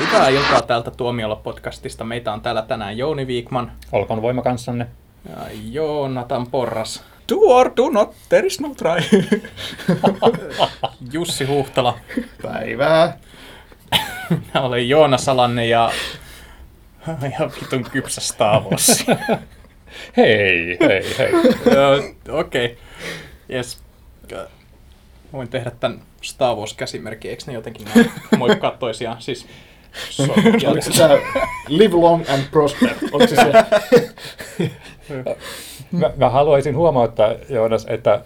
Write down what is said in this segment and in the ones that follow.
Hyvää iltaa täältä Tuomiolla-podcastista. Meitä on täällä tänään Jouni Viikman Olkoon voima kanssanne. ja Joonatan Porras. Do or do not, there is no try. Jussi Huhtala. Päivää. Minä olen Joona Salanne ja ihan vitun kypsä Stavos. Hei, hei, hei. Okei. Okay. Yes. Voin tehdä tämän Star Wars-käsimerkin, eikö ne jotenkin näin moikkaa toisiaan? Siis, Oliko se tää live long and prosper? Onko se se? Mä, mä haluaisin huomauttaa, Joonas, että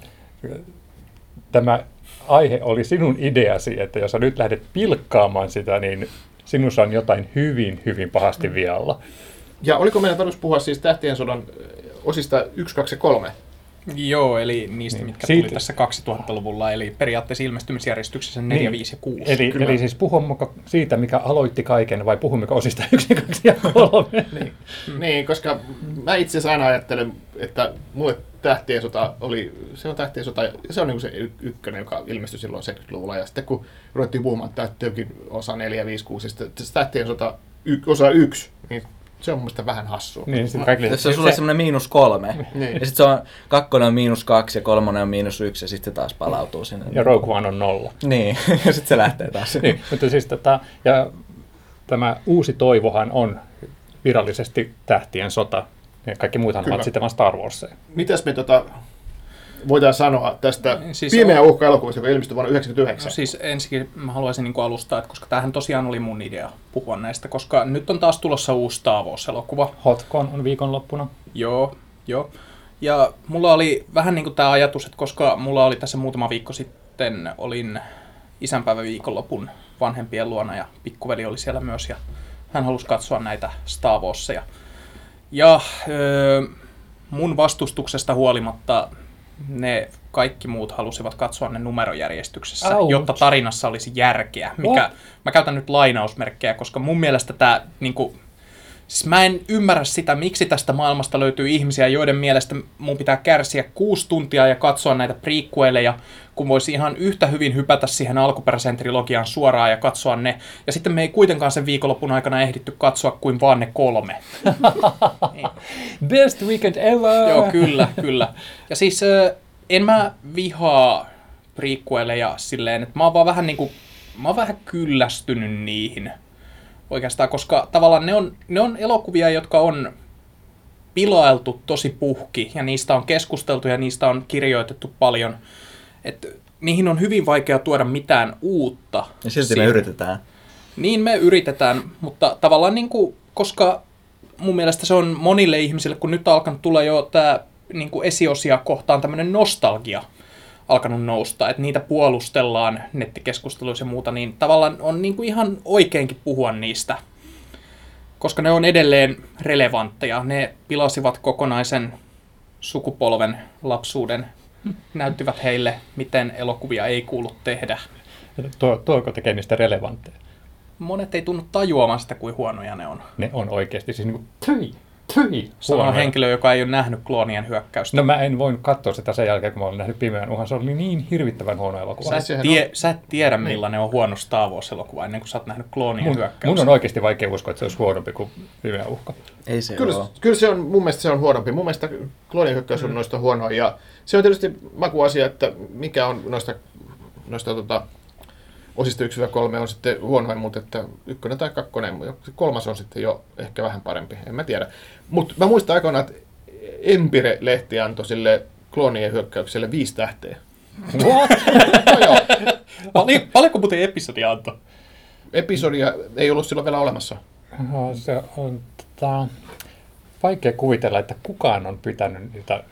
tämä aihe oli sinun ideasi, että jos sä nyt lähdet pilkkaamaan sitä, niin sinussa on jotain hyvin, hyvin pahasti vialla. Ja oliko meidän tarkoitus puhua siis Tähtien sodan osista 1, 2 ja 3? Joo, eli niistä, Niin. mitkä Siitä- tuli tässä 2000-luvulla, eli periaatteessa ilmestymisjärjestyksessä 4, Niin. 5 ja 6. Eli, Kyllä. eli siis puhummeko siitä, mikä aloitti kaiken, vai puhummeko osista yksi, kaksi ja kolme? Niin. niin, koska mä itse asiassa aina ajattelen, että mulle Tähtien sota oli, se on Tähtien sota, se on niin se ykkönen, joka ilmestyi silloin 70-luvulla. Ja sitten kun ruvettiin puhumaan, että osa 4, 5, 6, ja sitten Tähtien sota y- osa 1, niin se on mun mielestä vähän hassua. Niin, sitten kaikille, Tässä on sulle semmoinen miinus kolme. Niin. Ja sitten se on, kakkonen on miinus kaksi ja kolmonen on miinus yksi ja sitten se taas palautuu sinne. ja Rogue One on nolla. Niin, ja sitten se lähtee taas. Niin, mutta siis tätä, ja tämä uusi toivohan on virallisesti tähtien sota. Ja kaikki muuthan Kyllä. ovat sitten vaan Star Warsia. Mitäs me tota, voidaan sanoa tästä Siis siis Pimeä on- uhka elokuvasta, joka ilmestyi vuonna 1999? No siis ensinnäkin mä haluaisin niin alustaa, että koska tämähän tosiaan oli mun idea puhua näistä, koska nyt on taas tulossa uusi Star Wars-elokuva. Hotcon on viikonloppuna. Joo, joo. Ja mulla oli vähän niin kuin tämä ajatus, että koska mulla oli tässä muutama viikko sitten, olin isänpäivä viikonlopun vanhempien luona ja pikkuveli oli siellä myös ja hän halusi katsoa näitä Star Warsia. Ja öö, mun vastustuksesta huolimatta ne kaikki muut halusivat katsoa ne numerojärjestyksessä, Ouch. jotta tarinassa olisi järkeä. Mikä, What? mä käytän nyt lainausmerkkejä, koska mun mielestä tämä niinku, Siis mä en ymmärrä sitä, miksi tästä maailmasta löytyy ihmisiä, joiden mielestä mun pitää kärsiä kuusi tuntia ja katsoa näitä prequeleja, kun voisi ihan yhtä hyvin hypätä siihen alkuperäiseen trilogiaan suoraan ja katsoa ne. Ja sitten me ei kuitenkaan sen viikonlopun aikana ehditty katsoa kuin vaan ne kolme. Best weekend ever! Joo, kyllä, kyllä. Ja siis en mä vihaa prequeleja silleen, että mä oon vaan vähän niinku, mä oon vähän kyllästynyt niihin oikeastaan, koska tavallaan ne on, ne on elokuvia, jotka on pilailtu tosi puhki ja niistä on keskusteltu ja niistä on kirjoitettu paljon. Et niihin on hyvin vaikea tuoda mitään uutta. Ja silti me siihen. yritetään. Niin me yritetään, mutta tavallaan niin kuin, koska mun mielestä se on monille ihmisille, kun nyt on alkanut tulla jo tämä niin kuin esiosia kohtaan tämmöinen nostalgia alkanut nousta, että niitä puolustellaan nettikeskusteluissa ja muuta, niin tavallaan on niin kuin ihan oikeinkin puhua niistä, koska ne on edelleen relevantteja. Ne pilasivat kokonaisen sukupolven lapsuuden, näyttivät heille, miten elokuvia ei kuulu tehdä. Tuo, tuoko tekee niistä relevantteja? Monet ei tunnu tajuamaan sitä, kuin huonoja ne on. Ne on oikeasti siis niinku, tyi, tyi, Sanoo huonoja. henkilö, joka ei ole nähnyt kloonien hyökkäystä. No mä en voinut katsoa sitä sen jälkeen, kun mä olin nähnyt Pimeän uhan. Se oli niin hirvittävän huono elokuva. sä, et tie, sä et tiedä, millainen on huono Star Wars-elokuva ennen kuin sä oot nähnyt kloonien mun, hyökkäystä. mun on oikeasti vaikea uskoa, että se olisi huonompi kuin Pimeä uhka. Ei se Kyllä, ole. kyllä se on, mun mielestä se on huonompi. Mun mielestä kloonien hyökkäys on noista huonoa. Ja se on tietysti makuasia, että mikä on noista, noista tota, osista 1-3 on sitten huonoin, mutta että ykkönen tai kakkonen, mutta kolmas on sitten jo ehkä vähän parempi, en mä tiedä. Mutta mä muistan aikoinaan, että Empire-lehti antoi sille kloonien hyökkäykselle viisi tähteä. What? No joo, Paljon, paljonko muuten episodia antoi? episodia ei ollut silloin vielä olemassa. No, se on tota, vaikea kuvitella, että kukaan on pitänyt niitä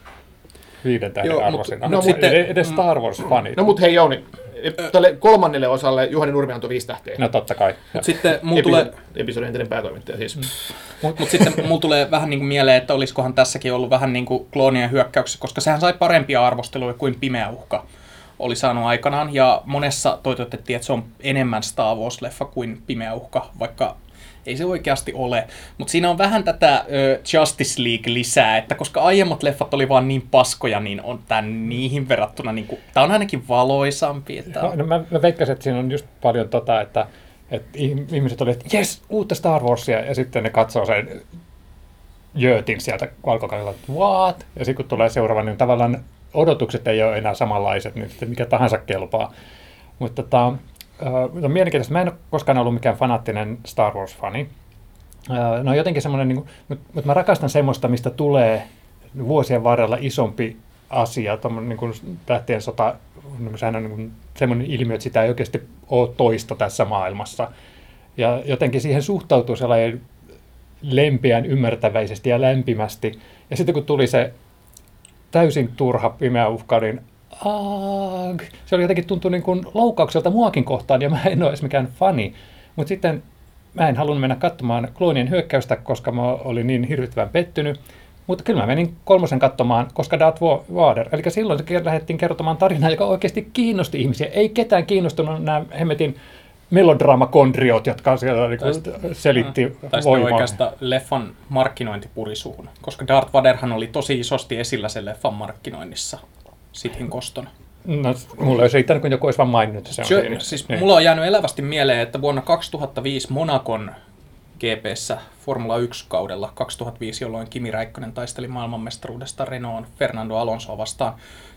viiden tähden Joo, arvoisina. no, No, edes Star Wars-fanit. No mutta hei Jouni, tälle kolmannelle osalle Juhani Nurmi antoi viisi tähteä. no totta kai. Mutta sitten mulla tulee, Episodi, episodin entinen päätoimittaja siis. mut, mut sitten mulla tulee vähän niin kuin mieleen, että olisikohan tässäkin ollut vähän niin kuin kloonien hyökkäyksessä, koska sehän sai parempia arvosteluja kuin Pimeä uhka oli saanut aikanaan. Ja monessa toitotettiin, että se on enemmän Star Wars-leffa kuin Pimeä uhka, vaikka ei se oikeasti ole. Mutta siinä on vähän tätä ö, Justice League lisää, että koska aiemmat leffat oli vaan niin paskoja, niin on tämä niihin verrattuna, niin kuin, tämä on ainakin valoisampi. Että No, no mä, mä veikkasin, että siinä on just paljon tota, että että ihmiset olivat, että jes, uutta Star Warsia, ja sitten ne katsoo sen jöötin sieltä valkokansalta, että what? Ja sitten kun tulee seuraava, niin tavallaan odotukset ei ole enää samanlaiset, niin mikä tahansa kelpaa. Mutta tota, on mielenkiintoista. Mä en ole koskaan ollut mikään fanaattinen Star Wars-fani. No jotenkin semmoinen, niin mutta, mutta mä rakastan semmoista, mistä tulee vuosien varrella isompi asia, niin kuin tähtien sota, niin sehän on niin semmoinen ilmiö, että sitä ei oikeasti ole toista tässä maailmassa. Ja jotenkin siihen suhtautuu sellainen lempeän ymmärtäväisesti ja lämpimästi. Ja sitten kun tuli se täysin turha pimeä uhka, niin aag, se oli jotenkin tuntunut niin kuin loukkaukselta muakin kohtaan, ja mä en ole edes mikään fani. Mutta sitten mä en halunnut mennä katsomaan kloonien hyökkäystä, koska mä olin niin hirvittävän pettynyt. Mutta kyllä mä menin kolmosen katsomaan, koska Darth Vader. Eli silloin se lähdettiin kertomaan tarinaa, joka oikeasti kiinnosti ihmisiä. Ei ketään kiinnostunut nämä hemmetin melodraamakondriot, jotka siellä niin selitti mm, tai voimaa. oikeastaan leffan markkinointipurisuun, koska Darth Vaderhan oli tosi isosti esillä sen leffan markkinoinnissa Sithin koston. No, mulla olisi riittänyt, kun joku olisi vaan maininnut, se on siinä. Siis niin. mulla on jäänyt elävästi mieleen, että vuonna 2005 Monakon GPssä Formula 1-kaudella 2005, jolloin Kimi Räikkönen taisteli maailmanmestaruudesta Renault Fernando Alonsoa vastaan,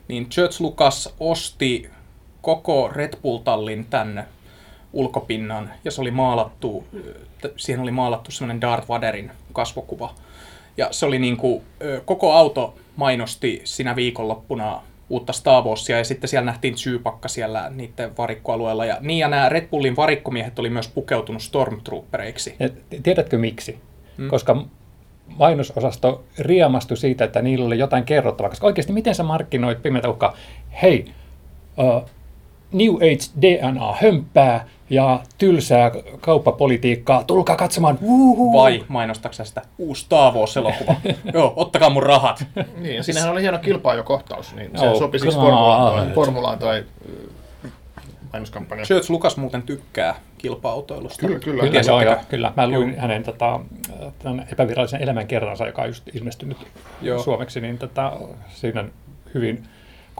niin Church Lucas osti koko Red Bull-tallin tänne ulkopinnan ja se oli maalattu, siihen oli maalattu semmoinen Darth Vaderin kasvokuva. Ja se oli niin kuin, koko auto mainosti sinä viikonloppuna uutta Star Warsia, ja sitten siellä nähtiin Chewbacca siellä niiden varikkoalueella. Ja niin, ja nämä Red Bullin varikkomiehet oli myös pukeutunut Stormtroopereiksi. Ja tiedätkö miksi? Hmm. Koska mainososasto riemastui siitä, että niillä oli jotain kerrottavaa. Koska oikeasti miten sä markkinoit pimeätä uhkaa? Hei, uh, New Age DNA hömppää ja tylsää kauppapolitiikkaa. Tulkaa katsomaan. Uhuhu. Vai mainostaksä sitä uusi Star elokuva Joo, ottakaa mun rahat. niin, ja siinähän oli hieno kilpailukohtaus, niin se oh, sopi siis formulaan tai, formulaan tai mainoskampanja. Church Lukas muuten tykkää kilpa-autoilusta. Kyllä, kyllä. Kyllä, joo, joo, kyllä. Mä luin joo. hänen tota, epävirallisen elämän kerransa, joka on just ilmestynyt joo. suomeksi, niin tota, siinä hyvin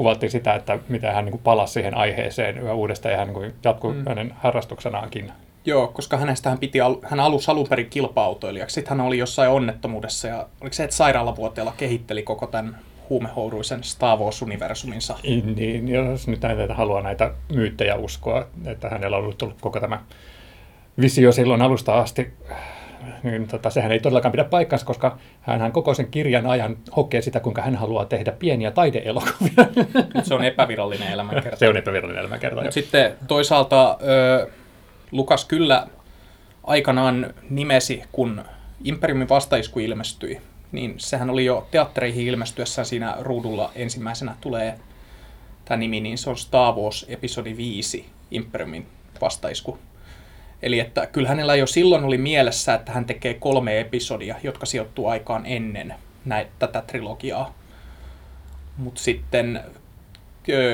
kuvattiin sitä, että miten hän niin kuin palasi siihen aiheeseen yhä uudestaan ja hän niin jatkui mm. hänen harrastuksenaankin. Joo, koska hänestä hän piti, al- hän alussa alun perin kilpa-autoilijaksi. Sitten hän oli jossain onnettomuudessa ja oliko se, että sairaalavuoteella kehitteli koko tämän huumehouruisen Star Wars-universuminsa. Niin, jos nyt näitä haluaa näitä myyttejä uskoa, että hänellä on ollut koko tämä visio silloin alusta asti niin tota, sehän ei todellakaan pidä paikkansa, koska hän koko sen kirjan ajan hokee sitä, kuinka hän haluaa tehdä pieniä taideelokuvia. Se on epävirallinen elämänkerta. se on epävirallinen elämänkerta. Mutta sitten toisaalta ö, Lukas kyllä aikanaan nimesi, kun Imperiumin vastaisku ilmestyi, niin sehän oli jo teattereihin ilmestyessään siinä ruudulla ensimmäisenä tulee tämä nimi, niin se on Star Wars episodi 5, Imperiumin vastaisku Eli että kyllä hänellä jo silloin oli mielessä, että hän tekee kolme episodia, jotka sijoittuu aikaan ennen näitä, tätä trilogiaa. Mutta sitten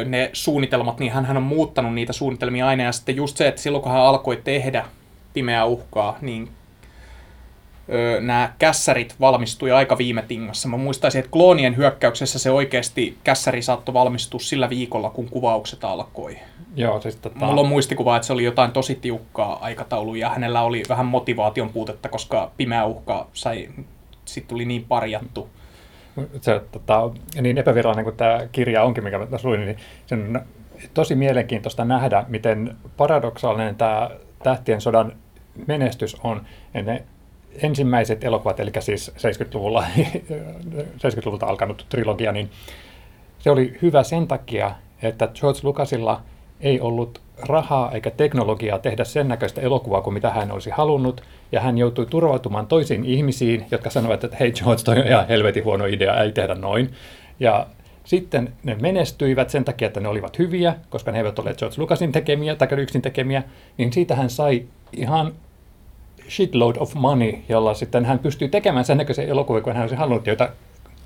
ne suunnitelmat, niin hän on muuttanut niitä suunnitelmia aina. Ja sitten just se, että silloin kun hän alkoi tehdä pimeää uhkaa, niin nämä kässärit valmistui aika viime tingassa. Mä muistaisin, että kloonien hyökkäyksessä se oikeasti kässäri saattoi valmistua sillä viikolla, kun kuvaukset alkoi. Joo, siis tota... Mulla on muistikuva, että se oli jotain tosi tiukkaa aikataulu ja hänellä oli vähän motivaation puutetta, koska pimeä uhka sai, sitten tuli niin parjattu. Se, tota, niin epävirallinen kuin tämä kirja onkin, mikä mä luin, niin se on tosi mielenkiintoista nähdä, miten paradoksaalinen tämä Tähtien sodan menestys on. Ne ensimmäiset elokuvat, eli siis 70-luvulla, 70-luvulta alkanut trilogia, niin se oli hyvä sen takia, että George Lucasilla ei ollut rahaa eikä teknologiaa tehdä sen näköistä elokuvaa kuin mitä hän olisi halunnut, ja hän joutui turvautumaan toisiin ihmisiin, jotka sanoivat, että hei George, toi on ihan helvetin huono idea, ei tehdä noin. Ja sitten ne menestyivät sen takia, että ne olivat hyviä, koska ne eivät ole George Lucasin tekemiä tai yksin tekemiä, niin siitä hän sai ihan shitload of money, jolla sitten hän pystyy tekemään sen näköisen elokuvan, kun hän olisi halunnut, joita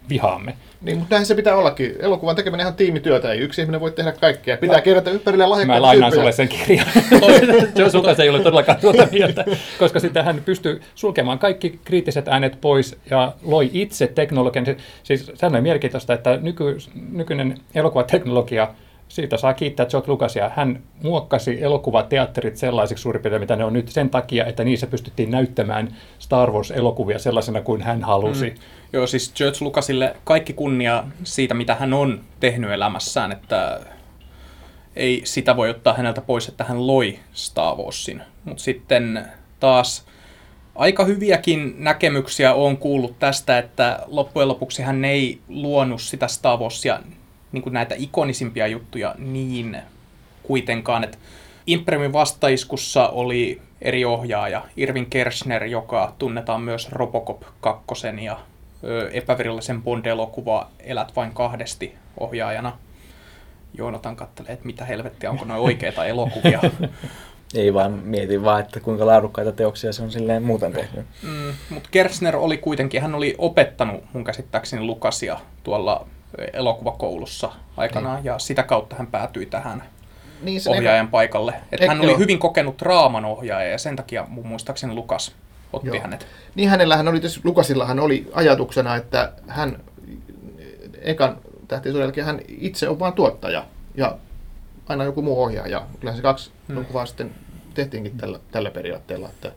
vihaamme. Niin, mutta näin se pitää ollakin. Elokuvan tekeminen ihan tiimityötä, ei yksi ihminen voi tehdä kaikkea. Pitää no, kerätä ympärille lahjakkaita Mä lainaan sulle sen kirjan. Jos Lukas ei ole todellakaan tuota mieltä, koska sitten hän pystyy sulkemaan kaikki kriittiset äänet pois ja loi itse teknologian. Siis sehän on mielenkiintoista, että nyky, nykyinen elokuvateknologia siitä saa kiittää George Lucasia. Hän muokkasi elokuvateatterit sellaisiksi suurin piirtein, mitä ne on nyt sen takia, että niissä pystyttiin näyttämään Star Wars-elokuvia sellaisena kuin hän halusi. Mm. Joo, siis George Lucasille kaikki kunnia siitä, mitä hän on tehnyt elämässään, että ei sitä voi ottaa häneltä pois, että hän loi Star Warsin. Mutta sitten taas aika hyviäkin näkemyksiä on kuullut tästä, että loppujen lopuksi hän ei luonut sitä Star Warsia, niin kuin näitä ikonisimpia juttuja niin kuitenkaan, että Imperiumin vastaiskussa oli eri ohjaaja, Irvin Kershner, joka tunnetaan myös Robocop 2 ja epävirallisen Bond-elokuva Elät vain kahdesti ohjaajana. Joonatan kattelee, että mitä helvettiä, onko noin oikeita elokuvia. Ei vaan, mietin vaan, että kuinka laadukkaita teoksia se on silleen muuten tehnyt. Mm, mutta Kersner oli kuitenkin, hän oli opettanut mun käsittääkseni Lukasia tuolla elokuvakoulussa aikanaan, niin. ja sitä kautta hän päätyi tähän niin, ohjaajan eka... paikalle. Et hän oli hyvin kokenut draaman ohjaaja, ja sen takia mun muistaakseni Lukas otti Joo. hänet. Niin hänellähän oli, Lukasillahan oli ajatuksena, että hän ekan tähtisodan jälkeen hän itse on vain tuottaja, ja aina joku muu ohjaaja. Kyllä se kaksi hmm. elokuvaa sitten tehtiinkin tällä, tällä periaatteella. Että...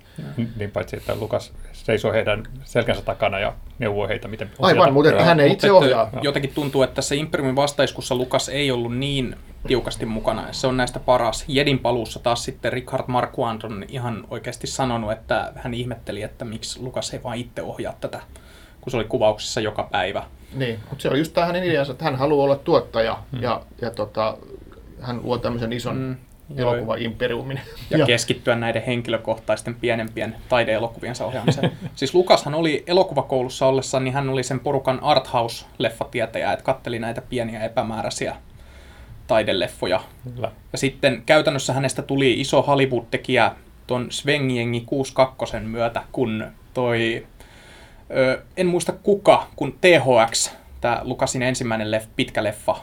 Niin paitsi, että Lukas seisoo heidän selkänsä takana ja neuvoo heitä, miten Aivan, mutta hän ei itse ohjaa. Jotenkin tuntuu, että tässä Imperiumin vastaiskussa Lukas ei ollut niin tiukasti mukana. Se on näistä paras. Jedin paluussa taas sitten Richard Marquand on ihan oikeasti sanonut, että hän ihmetteli, että miksi Lukas ei vain itse ohjaa tätä, kun se oli kuvauksissa joka päivä. Niin, mutta se on just tämä hänen ideansa, että hän haluaa olla tuottaja hmm. ja, ja tota, hän luo tämmöisen ison mm, elokuva-imperiumin. Ja keskittyä näiden henkilökohtaisten pienempien taideelokuvien ohjaamiseen. siis Lukashan oli elokuvakoulussa ollessa, niin hän oli sen porukan arthouse-leffatietäjä, että katteli näitä pieniä epämääräisiä taideleffoja. Kyllä. Ja sitten käytännössä hänestä tuli iso Hollywood-tekijä ton Svengiengi 62 myötä, kun toi, ö, en muista kuka, kun THX, tämä Lukasin ensimmäinen leff, pitkä leffa,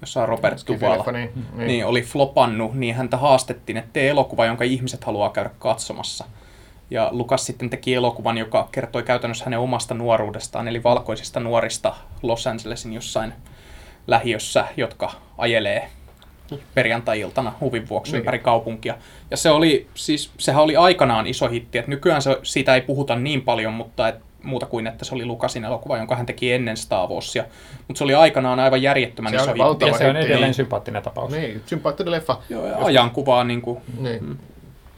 jossa on Robert Duvall, niin, niin. niin, oli flopannut, niin häntä haastettiin, että tee elokuva, jonka ihmiset haluaa käydä katsomassa. Ja Lukas sitten teki elokuvan, joka kertoi käytännössä hänen omasta nuoruudestaan, eli valkoisista nuorista Los Angelesin jossain lähiössä, jotka ajelee perjantai-iltana huvin vuoksi niin. ympäri kaupunkia. Ja se oli, siis, sehän oli aikanaan iso hitti, että nykyään se, siitä ei puhuta niin paljon, mutta et muuta kuin, että se oli Lukasin elokuva, jonka hän teki ennen Star Warsia. Mutta se oli aikanaan aivan järjettömän se iso hitti. Ja se on edelleen niin. sympaattinen tapaus. Niin, sympaattinen leffa. Joo, ja ajankuvaa. Niin kuin, niin. Mm.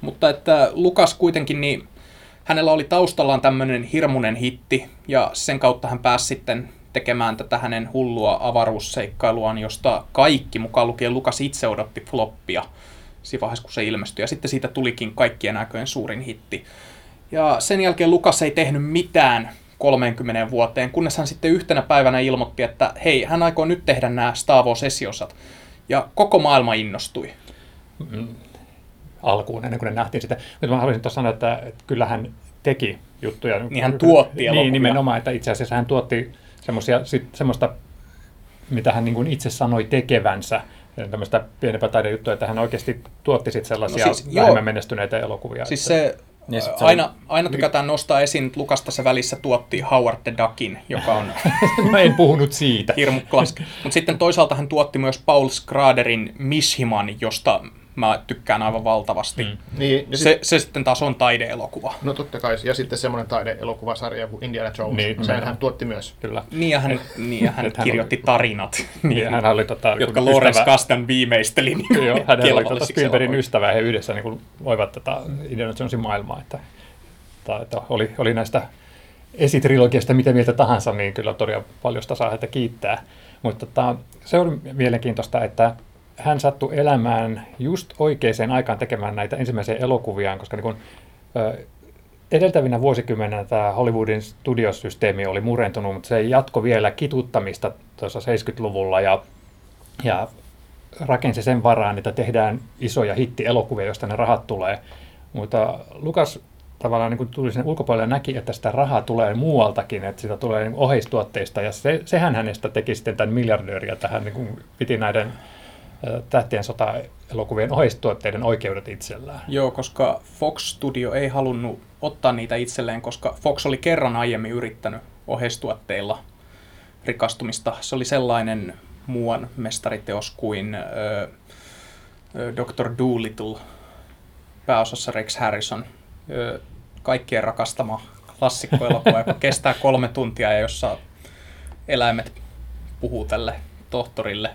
Mutta että Lukas kuitenkin, niin hänellä oli taustallaan tämmöinen hirmuinen hitti, ja sen kautta hän pääsi sitten tekemään tätä hänen hullua avaruusseikkailuaan, josta kaikki, mukaan lukien Lukas itse odotti floppia siinä vaiheessa, kun se ilmestyi. Ja sitten siitä tulikin kaikkien aikojen suurin hitti. Ja sen jälkeen Lukas ei tehnyt mitään 30 vuoteen, kunnes hän sitten yhtenä päivänä ilmoitti, että hei, hän aikoo nyt tehdä nämä Star Wars-esiosat. Ja koko maailma innostui. Mm, alkuun, ennen kuin ne nähtiin sitä. Mutta mä haluaisin tuossa sanoa, että, että kyllä hän teki juttuja. Niin hän tuotti elokuvia. Niin, nimenomaan, että itse asiassa hän tuotti semmoista, mitä hän niin kuin itse sanoi tekevänsä, tämmöistä pienempää taidejuttua, että hän oikeasti tuotti sitten sellaisia no siis, vähemmän joo. menestyneitä elokuvia. Siis se, niin se aina, oli... aina tykätään nostaa esiin, että Lukas tässä välissä tuotti Howard the Duckin, joka on... Mä en puhunut siitä. Hirmu Mutta sitten toisaalta hän tuotti myös Paul Schraderin Mishiman, josta mä tykkään aivan valtavasti. Mm. Niin, se, sit... se sitten taas on taideelokuva. No totta kai, ja sitten semmoinen taideelokuvasarja kuin Indiana Jones, niin, sen hän tuotti myös. Kyllä. Niin, ja hän, niin, ja hän kirjoitti hän tarinat, niin, hän oli, tota, jotka Lawrence Kasdan viimeisteli niin Joo, hän oli tota Spielbergin ystävä, ja he yhdessä niin kuin, loivat tätä Indiana Jonesin maailmaa. Että, että, että oli, oli näistä esitrilogiasta mitä mieltä tahansa, niin kyllä todella paljon sitä saa heitä kiittää. Mutta tota, se on mielenkiintoista, että hän sattui elämään just oikeaan aikaan tekemään näitä ensimmäisiä elokuviaan, koska niin kun, edeltävinä vuosikymmeninä tämä Hollywoodin studiosysteemi oli murentunut, mutta se jatko vielä kituttamista tuossa 70-luvulla ja, ja rakensi sen varaan, että tehdään isoja hitti-elokuvia, joista ne rahat tulee. Mutta Lukas tavallaan niin tuli sen ulkopuolelle ja näki, että sitä rahaa tulee muualtakin, että sitä tulee niin oheistuotteista, ja se, sehän hänestä teki sitten tämän miljardööriä tähän, niin kuin piti näiden tähtien sota-elokuvien oheistuotteiden oikeudet itsellään. Joo, koska Fox Studio ei halunnut ottaa niitä itselleen, koska Fox oli kerran aiemmin yrittänyt oheistuotteilla rikastumista. Se oli sellainen muuan mestariteos kuin ö, Dr. Doolittle, pääosassa Rex Harrison, ö, kaikkien rakastama klassikkoelokuva, joka kestää kolme tuntia ja jossa eläimet puhuu tälle tohtorille.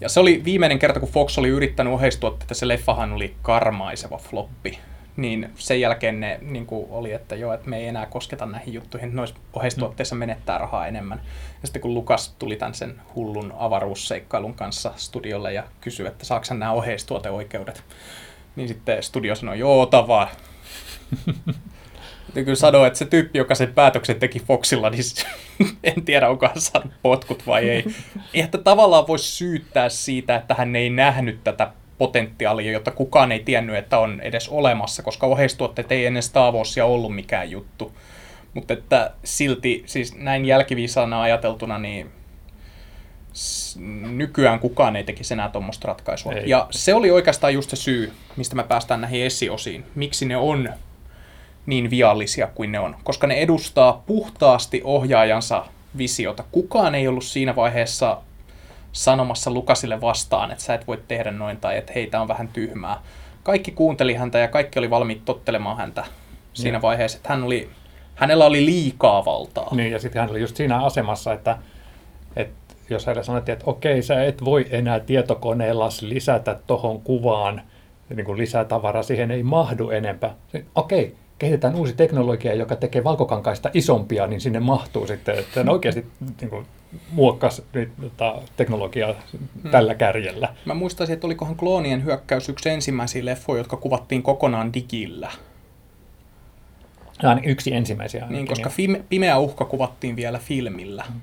Ja se oli viimeinen kerta, kun Fox oli yrittänyt oheistuotteita, se leffahan oli karmaiseva floppi. Niin sen jälkeen ne niin kuin oli, että joo, että me ei enää kosketa näihin juttuihin, noissa oheistuotteissa menettää rahaa enemmän. Ja sitten kun Lukas tuli tämän sen hullun avaruusseikkailun kanssa studiolle ja kysyi, että saako nämä oheistuoteoikeudet, niin sitten studio sanoi, joo, ota vaan. Ja kyllä sanoa, että se tyyppi, joka sen päätöksen teki Foxilla, niin en tiedä, onko hän saanut potkut vai ei. Eihän tavallaan voisi syyttää siitä, että hän ei nähnyt tätä potentiaalia, jota kukaan ei tiennyt, että on edes olemassa, koska oheistuotteet ei ennen Star Warsia ollut mikään juttu. Mutta että silti, siis näin jälkiviisaana ajateltuna, niin nykyään kukaan ei tekisi enää tuommoista ratkaisua. Ei. Ja se oli oikeastaan just se syy, mistä me päästään näihin esiosiin. Miksi ne on niin viallisia kuin ne on, koska ne edustaa puhtaasti ohjaajansa visiota. Kukaan ei ollut siinä vaiheessa sanomassa Lukasille vastaan, että sä et voi tehdä noin tai että heitä on vähän tyhmää. Kaikki kuunteli häntä ja kaikki oli valmiit tottelemaan häntä siinä ja. vaiheessa, että hän oli, hänellä oli liikaa valtaa. Niin, ja sitten hän oli just siinä asemassa, että, että jos hänelle sanottiin, että okei, sä et voi enää tietokoneella lisätä tuohon kuvaan niin kuin lisää tavaraa, siihen ei mahdu enempää. Okei, kehitetään uusi teknologia, joka tekee valkokankaista isompia, niin sinne mahtuu sitten, että ne oikeasti niin kuin, muokkas tota, teknologiaa hmm. tällä kärjellä. Mä muistaisin, että olikohan kloonien hyökkäys yksi ensimmäisiä leffoja, jotka kuvattiin kokonaan digillä. Ainakin yksi ensimmäisiä. Ainakin. Niin, koska fim- Pimeä uhka kuvattiin vielä filmillä. Hmm.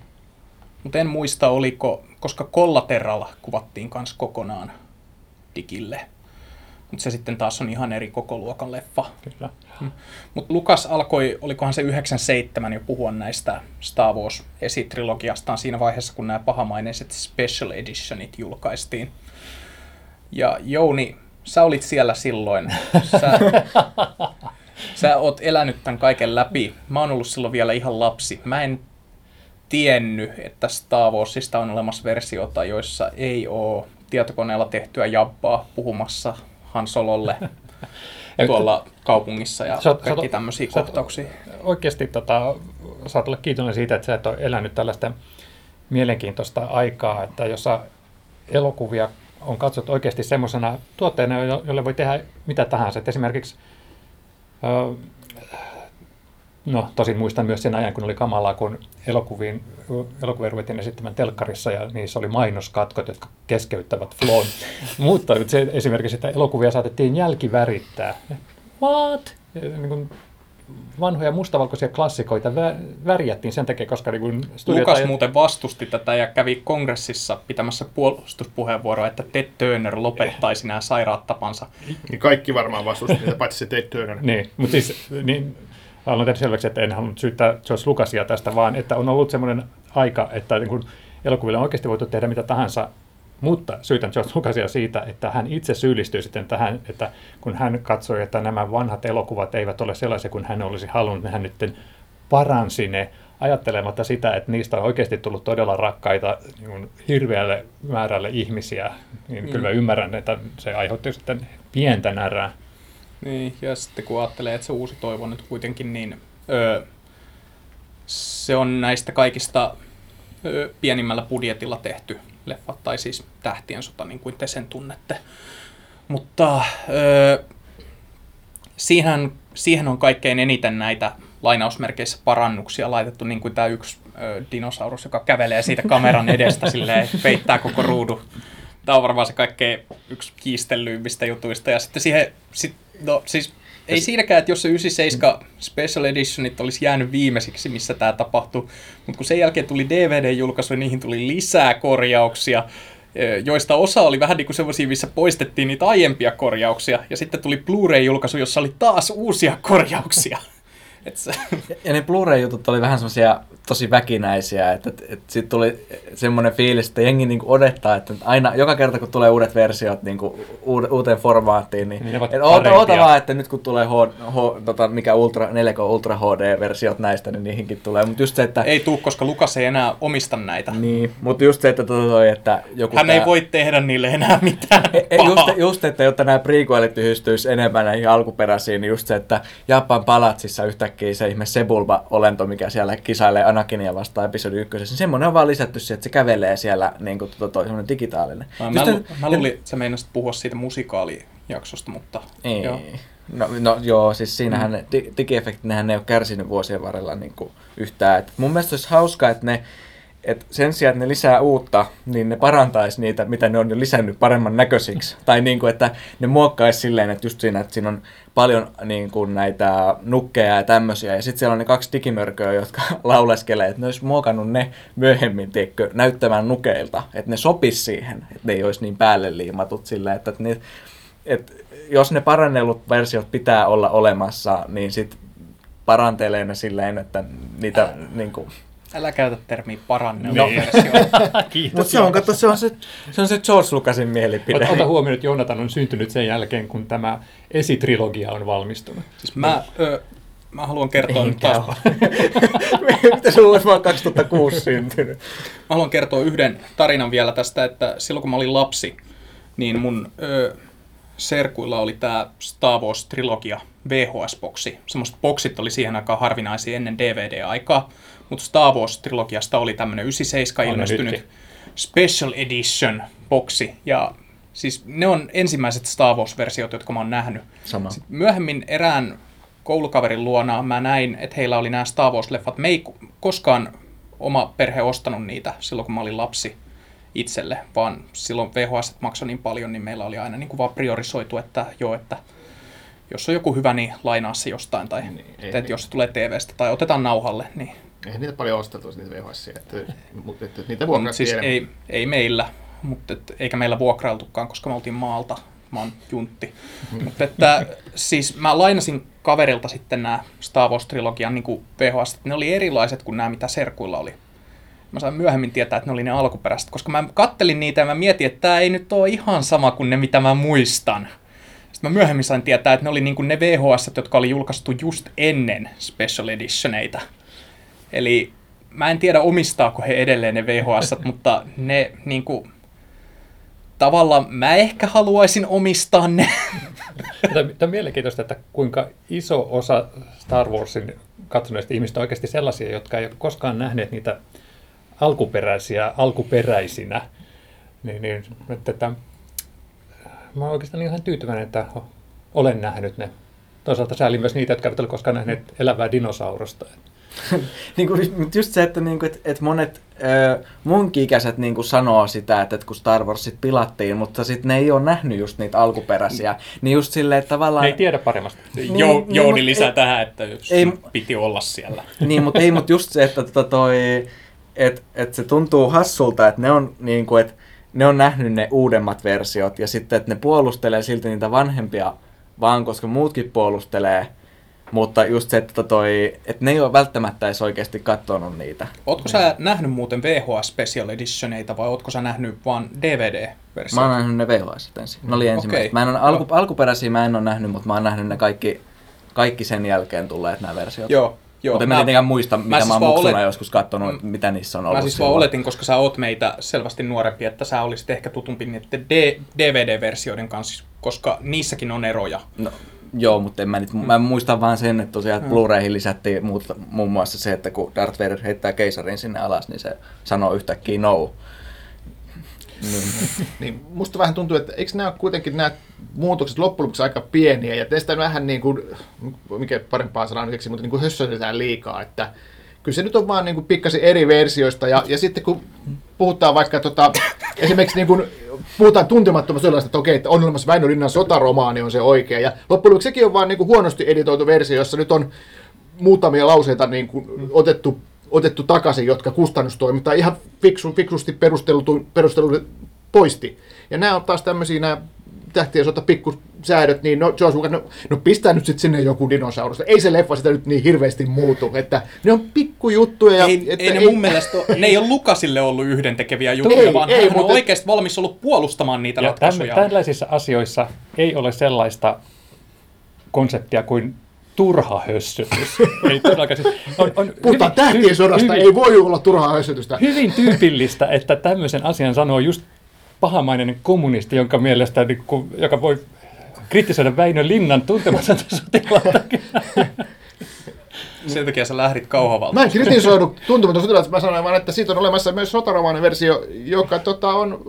Mutta en muista, oliko, koska Collateral kuvattiin myös kokonaan digille. Mutta se sitten taas on ihan eri koko luokan leffa. Kyllä. Hmm. Mutta Lukas alkoi, olikohan se 97 jo puhua näistä Star Wars esitrilogiastaan siinä vaiheessa, kun nämä pahamaineiset special editionit julkaistiin. Ja Jouni, sä olit siellä silloin. Sä, sä oot elänyt tämän kaiken läpi. Mä oon ollut silloin vielä ihan lapsi. Mä en tiennyt, että Star Warsista on olemassa versiota, joissa ei ole tietokoneella tehtyä jabbaa puhumassa Han Sololle tuolla kaupungissa ja sä, kaikki tämmöisiä sä, kohtauksia. Oikeasti tota, saat olla kiitollinen siitä, että sä et ole elänyt tällaista mielenkiintoista aikaa, että jossa elokuvia on katsottu oikeasti semmoisena tuotteena, jolle voi tehdä mitä tahansa. Että esimerkiksi No, tosin muistan myös sen ajan, kun oli kamalaa, kun elokuviin, elokuvia ruvettiin esittämään telkkarissa ja niissä oli mainoskatkot, jotka keskeyttävät flown. Mutta se esimerkiksi, että elokuvia saatettiin jälkivärittää. What? Niin kuin vanhoja mustavalkoisia klassikoita vä- värjättiin sen takia, koska niin Lukas ajat... muuten vastusti tätä ja kävi kongressissa pitämässä puolustuspuheenvuoroa, että Ted Turner lopettaisi nämä sairaat tapansa. Niin kaikki varmaan vastusti niitä, paitsi se Ted Turner. niin, mutta siis niin, haluan tehdä selväksi, että en halunnut syyttää George Lucasia tästä, vaan että on ollut semmoinen aika, että niin kuin elokuville on oikeasti voitu tehdä mitä tahansa, mutta syytän George Lucasia siitä, että hän itse syyllistyy sitten tähän, että kun hän katsoi, että nämä vanhat elokuvat eivät ole sellaisia kuin hän olisi halunnut, niin hän nyt paransi ne ajattelematta sitä, että niistä on oikeasti tullut todella rakkaita niin hirveälle määrälle ihmisiä, niin mm. kyllä mä ymmärrän, että se aiheutti sitten pientä närää. Niin, ja sitten kun ajattelee, että se uusi toivo nyt kuitenkin, niin öö, se on näistä kaikista öö, pienimmällä budjetilla tehty leffa, tai siis Tähtien sota, niin kuin te sen tunnette. Mutta öö, siihen, siihen on kaikkein eniten näitä lainausmerkeissä parannuksia laitettu, niin kuin tämä yksi ö, dinosaurus, joka kävelee siitä kameran edestä silleen, peittää koko ruudun. Tämä on varmaan se kaikkein yksi kiistellyimmistä jutuista. Ja sitten siihen, sit No siis ei siinäkään, että jos se 97 Special Editionit olisi jäänyt viimeisiksi, missä tämä tapahtui, mutta kun sen jälkeen tuli DVD-julkaisu, niin niihin tuli lisää korjauksia, joista osa oli vähän niin kuin semmoisia, missä poistettiin niitä aiempia korjauksia, ja sitten tuli Blu-ray-julkaisu, jossa oli taas uusia korjauksia. Et se, Ja ne Blu-ray-jutut oli vähän semmoisia tosi väkinäisiä, että, että, että siitä tuli semmoinen fiilis, että jengi niinku odottaa, että aina, joka kerta kun tulee uudet versiot niinku uuteen formaattiin, niin, Niin että oota, oota vaan, että nyt kun tulee H, H, tota, mikä Ultra, 4K Ultra HD-versiot näistä, niin niihinkin tulee. Mutta just se, että... ei tuu, koska Lukas ei enää omista näitä. Niin, mutta just se, että, tota toi, että joku Hän tää, ei voi tehdä niille enää mitään Ei, just, just, että jotta nämä prequelit yhdistyisi enemmän näihin alkuperäisiin, niin just se, että Japan palatsissa yhtäkkiä se ihme Sebulba-olento, mikä siellä kisailee Anakinia vastaan episodi ykkösessä, niin semmoinen on vaan lisätty siihen, että se kävelee siellä niin kuin tuo, toi, semmoinen digitaalinen. Mä, Just mä, lu, mä luulin, että sä meinasit puhua siitä musikaalijaksosta, mutta Ei. joo. No, no joo, siis siinähän mm. di- digiefektit, nehän ei ole kärsinyt vuosien varrella niin kuin yhtään. Et mun mielestä olisi hauskaa, että ne et sen sijaan, että ne lisää uutta, niin ne parantaisi niitä, mitä ne on jo lisännyt paremman näköisiksi. tai niin kuin, että ne muokkaisi silleen, että just siinä, että siinä on paljon niin kuin näitä nukkeja ja tämmöisiä. Ja sitten siellä on ne kaksi digimörköä, jotka lauleskelee, että ne olisi muokannut ne myöhemmin, tiedätkö, näyttämään nukeilta. Että ne sopisi siihen, että ne ei olisi niin päälle liimatut silleen, että, että, ne, että jos ne parannellut versiot pitää olla olemassa, niin sitten parantelee ne silleen, että niitä niin kuin, Älä käytä termiä paranneltu No. versio. Kiitos. Mutta se on, kato, se on se, se on se George Lucasin mielipide. Ota, ota huomioon, että Jonathan on syntynyt sen jälkeen, kun tämä esitrilogia on valmistunut. Siis mä, ö, mä haluan kertoa nyt Enkä taas. Mitä se olisi vaan 2006 syntynyt? mä haluan kertoa yhden tarinan vielä tästä, että silloin kun mä olin lapsi, niin mun ö, serkuilla oli tämä Star Wars-trilogia VHS-boksi. Semmoiset boksit oli siihen aikaan harvinaisia ennen DVD-aikaa, mutta Star Wars-trilogiasta oli tämmöinen 97 On ne ilmestynyt nytkin. Special Edition boksi. Ja siis ne on ensimmäiset Star Wars-versiot, jotka mä oon nähnyt. Sama. Sitten myöhemmin erään koulukaverin luona mä näin, että heillä oli nämä Star Wars-leffat. Me ei koskaan oma perhe ostanut niitä silloin, kun mä olin lapsi itselle, vaan silloin VHS maksoi niin paljon, niin meillä oli aina niin kuin vaan priorisoitu, että joo, että jos on joku hyvä, niin lainaa se jostain, tai Niin, niin, ei- että, että jos se tulee TVstä, tai otetaan nauhalle, niin Eihän niitä paljon osteltu niitä VHS, että, mutta että, niitä on, vuokrattiin siis ei, ei meillä, mutta et, eikä meillä vuokrailtukaan, koska me oltiin maalta, mä oon juntti. mutta että siis mä lainasin kaverilta sitten nämä Star Wars-trilogian niin VHS, että ne oli erilaiset kuin nämä, mitä serkuilla oli. Mä sain myöhemmin tietää, että ne oli ne alkuperäiset, koska mä kattelin niitä ja mä mietin, että tämä ei nyt ole ihan sama kuin ne, mitä mä muistan. Sitten mä myöhemmin sain tietää, että ne oli niin kuin ne VHS, jotka oli julkaistu just ennen Special Editioneita. Eli mä en tiedä omistaako he edelleen ne VHS, mutta ne niin kuin, tavallaan mä ehkä haluaisin omistaa ne. Tämä on mielenkiintoista, että kuinka iso osa Star Warsin katsoneista ihmistä on oikeasti sellaisia, jotka ei ole koskaan nähneet niitä alkuperäisiä alkuperäisinä. Niin, niin että, että, mä olen oikeastaan ihan tyytyväinen, että olen nähnyt ne. Toisaalta sääli myös niitä, jotka eivät ole koskaan nähneet elävää dinosaurusta. niin kuin, mutta just se, että, niin kuin, että, että monet äh, munkin ikäiset niin kuin sanoo sitä, että, että kun Star Warsit pilattiin, mutta sitten ne ei ole nähnyt just niitä alkuperäisiä, niin just silleen, että Ne tavallaan... ei tiedä paremmasta. Niin, Jou, niin, Jouni mut lisää ei- tähän, että ei, piti olla siellä. Niin, mutta ei, mutta just se, että tota toi, et, et se tuntuu hassulta, että ne on niin kuin, että ne on nähnyt ne uudemmat versiot ja sitten, että ne puolustelee silti niitä vanhempia vaan, koska muutkin puolustelee. Mutta just se, että, toi, että ne ei ole välttämättä edes oikeasti katsonut niitä. Ootko sä nähnyt muuten VHS Special Editioneita vai ootko sä nähnyt vaan DVD-versioita? Mä oon nähnyt ne VHS ensin. Ne oli ensimmäiset. Okei. Mä en ole, alku, alkuperäisiä mä en ole nähnyt, mutta mä oon nähnyt ne kaikki, kaikki sen jälkeen tulleet nämä versiot. Joo, joo. Mutta en mä tietenkään muista, mitä mä, siis mä oon muksuna olet- joskus katsonut, mitä niissä on ollut. Mä siis vaan oletin, koska sä oot meitä selvästi nuorempi, että sä olisit ehkä tutumpi niiden D- DVD-versioiden kanssa, koska niissäkin on eroja. No, joo, mutta en mä, nyt, mä muistan vaan sen, että tosiaan että Blu-rayhin lisättiin muut, muun muassa se, että kun Darth Vader heittää keisarin sinne alas, niin se sanoo yhtäkkiä no. Niin. Niin musta vähän tuntuu, että eikö nämä ole kuitenkin nämä muutokset loppujen lopuksi aika pieniä, ja teistä vähän niin kuin, mikä parempaa sanaa nyt mutta niin kuin hössötetään liikaa, että kyllä se nyt on vaan niin kuin pikkasen eri versioista, ja, ja sitten kun puhutaan vaikka tota, esimerkiksi niin kuin, puhutaan tuntemattomasta sellaista, että okei, että on olemassa Väinö Linnan sotaromaani on se oikea, ja loppujen lopuksi sekin on vaan niin kuin huonosti editoitu versio, jossa nyt on muutamia lauseita niin kuin otettu, otettu takaisin, jotka kustannustoiminta ihan fiksu, fiksusti perusteltu poisti. Ja nämä on taas tämmöisiä nämä tähtien sota pikkusäädöt, niin no George Lucas, no, no pistää nyt sitten sinne joku dinosaurus. Ei se leffa sitä nyt niin hirveästi muutu, että ne on pikkujuttuja. Ja, ei, että ei ne mun mielestä, ole, ne ei ole Lukasille ollut yhdentekeviä juttuja, Ei, vaan ei, hän on mutta- oikeasti valmis ollut puolustamaan niitä Ja ratkaisuja. täm- tällaisissa asioissa ei ole sellaista konseptia kuin turha hössytys. ei todellakaan. Siis on, on Puhutaan tähtien sodasta, hyvin- ei voi olla turhaa hössytystä. hyvin tyypillistä, että tämmöisen asian sanoo just pahamainen kommunisti, jonka mielestä, niin kuin, joka voi kritisoida Väinö Linnan tuntematonta sotilaata. Sen takia sä lähdit kauhavalta. Mä en kritisoinut tuntematon sotilaat, mä sanoin vaan, että siitä on olemassa myös sotaromaanin versio, joka tota, on,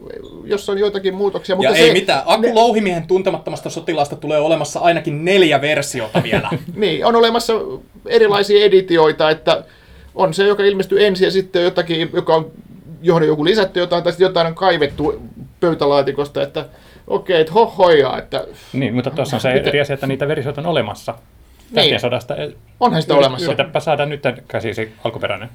jossa on joitakin muutoksia. Mutta ja se, ei mitään. Aku Louhimiehen tuntemattomasta sotilaasta tulee olemassa ainakin neljä versiota vielä. Niin, on olemassa erilaisia editioita, että on se, joka ilmestyy ensin ja sitten jotakin, joka on, johon on joku lisätty jotain, tai sitten jotain on kaivettu pöytälaatikosta, että okei, että hohoja, että niin, mutta tuossa on se Miten? eri asia, että niitä versioita on olemassa. Tähtien sodasta. onhan sitä olemassa. Yritäpä saada nyt käsisi alkuperäinen.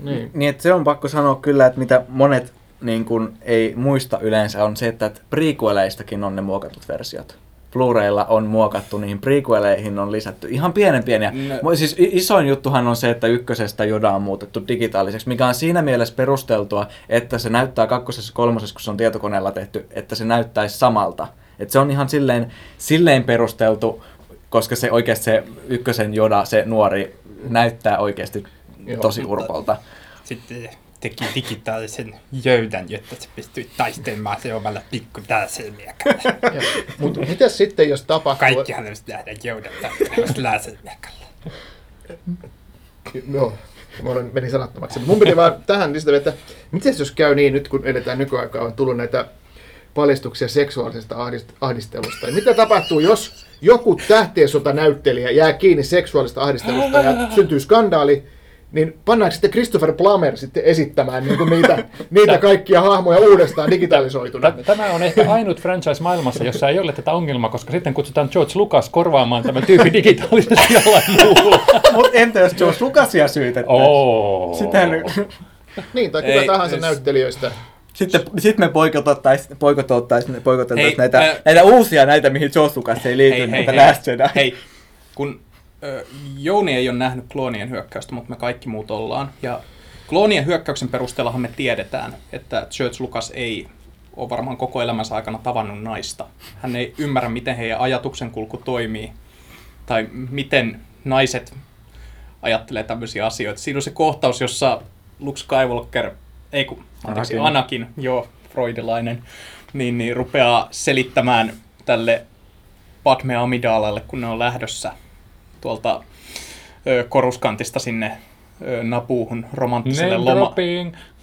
Niin. Niin, että se on pakko sanoa kyllä, että mitä monet niin kun, ei muista yleensä on se, että että prequeleistakin on ne muokatut versiot. Blu-raylla on muokattu, niihin prequeleihin on lisätty ihan pienen pieniä. No. Siis isoin juttuhan on se, että ykkösestä Joda on muutettu digitaaliseksi, mikä on siinä mielessä perusteltua, että se näyttää kakkosessa ja kolmosessa, kun se on tietokoneella tehty, että se näyttäisi samalta. Et se on ihan silleen, silleen perusteltu, koska se oikeasti se ykkösen Joda, se nuori, näyttää oikeasti tosi urpolta. Sitten teki digitaalisenjöydän, jotta se pystyi taistelemaan se omalla pikku lasermiekalla. Mutta mitäs sitten, jos tapahtuu... Kaikki haluaisi nähdä jöydän lasermiekalla. Joo, mä olen, meni sanattomaksi. Mun piti vaan tähän lisätä, että miten jos käy niin nyt, kun eletään nykyaikaa, on tullut näitä paljastuksia seksuaalisesta ahdist- ahdistelusta. Ja mitä tapahtuu, jos joku tähtien näyttelijä jää kiinni seksuaalista ahdistelusta ja syntyy skandaali, niin pannaanko sitten Christopher Plummer sitten esittämään niin kuin niitä, niitä kaikkia hahmoja uudestaan digitalisoituna? Tä- Tämä on ehkä ainut franchise maailmassa, jossa ei ole tätä ongelmaa, koska sitten kutsutaan George Lucas korvaamaan tämä tyyppi digitaalisesti jollain muulla. Mutta entä jos George Lucasia syytettäisiin? Oh. Sitähän, Niin, tai kuka Ei, tahansa jos- näyttelijöistä. sitten, sitten me boikotottaisiin Hei, näitä, näitä uusia näitä, mihin George Lucas ei liity, näitä Last Jedi. hei, kun Jouni ei ole nähnyt kloonien hyökkäystä, mutta me kaikki muut ollaan. Ja kloonien hyökkäyksen perusteellahan me tiedetään, että George Lucas ei ole varmaan koko elämänsä aikana tavannut naista. Hän ei ymmärrä, miten heidän ajatuksen kulku toimii, tai miten naiset ajattelee tämmöisiä asioita. Siinä on se kohtaus, jossa Luke Skywalker, ei kun, anteeksi, Anakin. Anakin, joo, freudilainen, niin, niin rupeaa selittämään tälle Padme Amidalalle, kun ne on lähdössä tuolta ö, koruskantista sinne ö, Napuuhun romanttiselle, loma,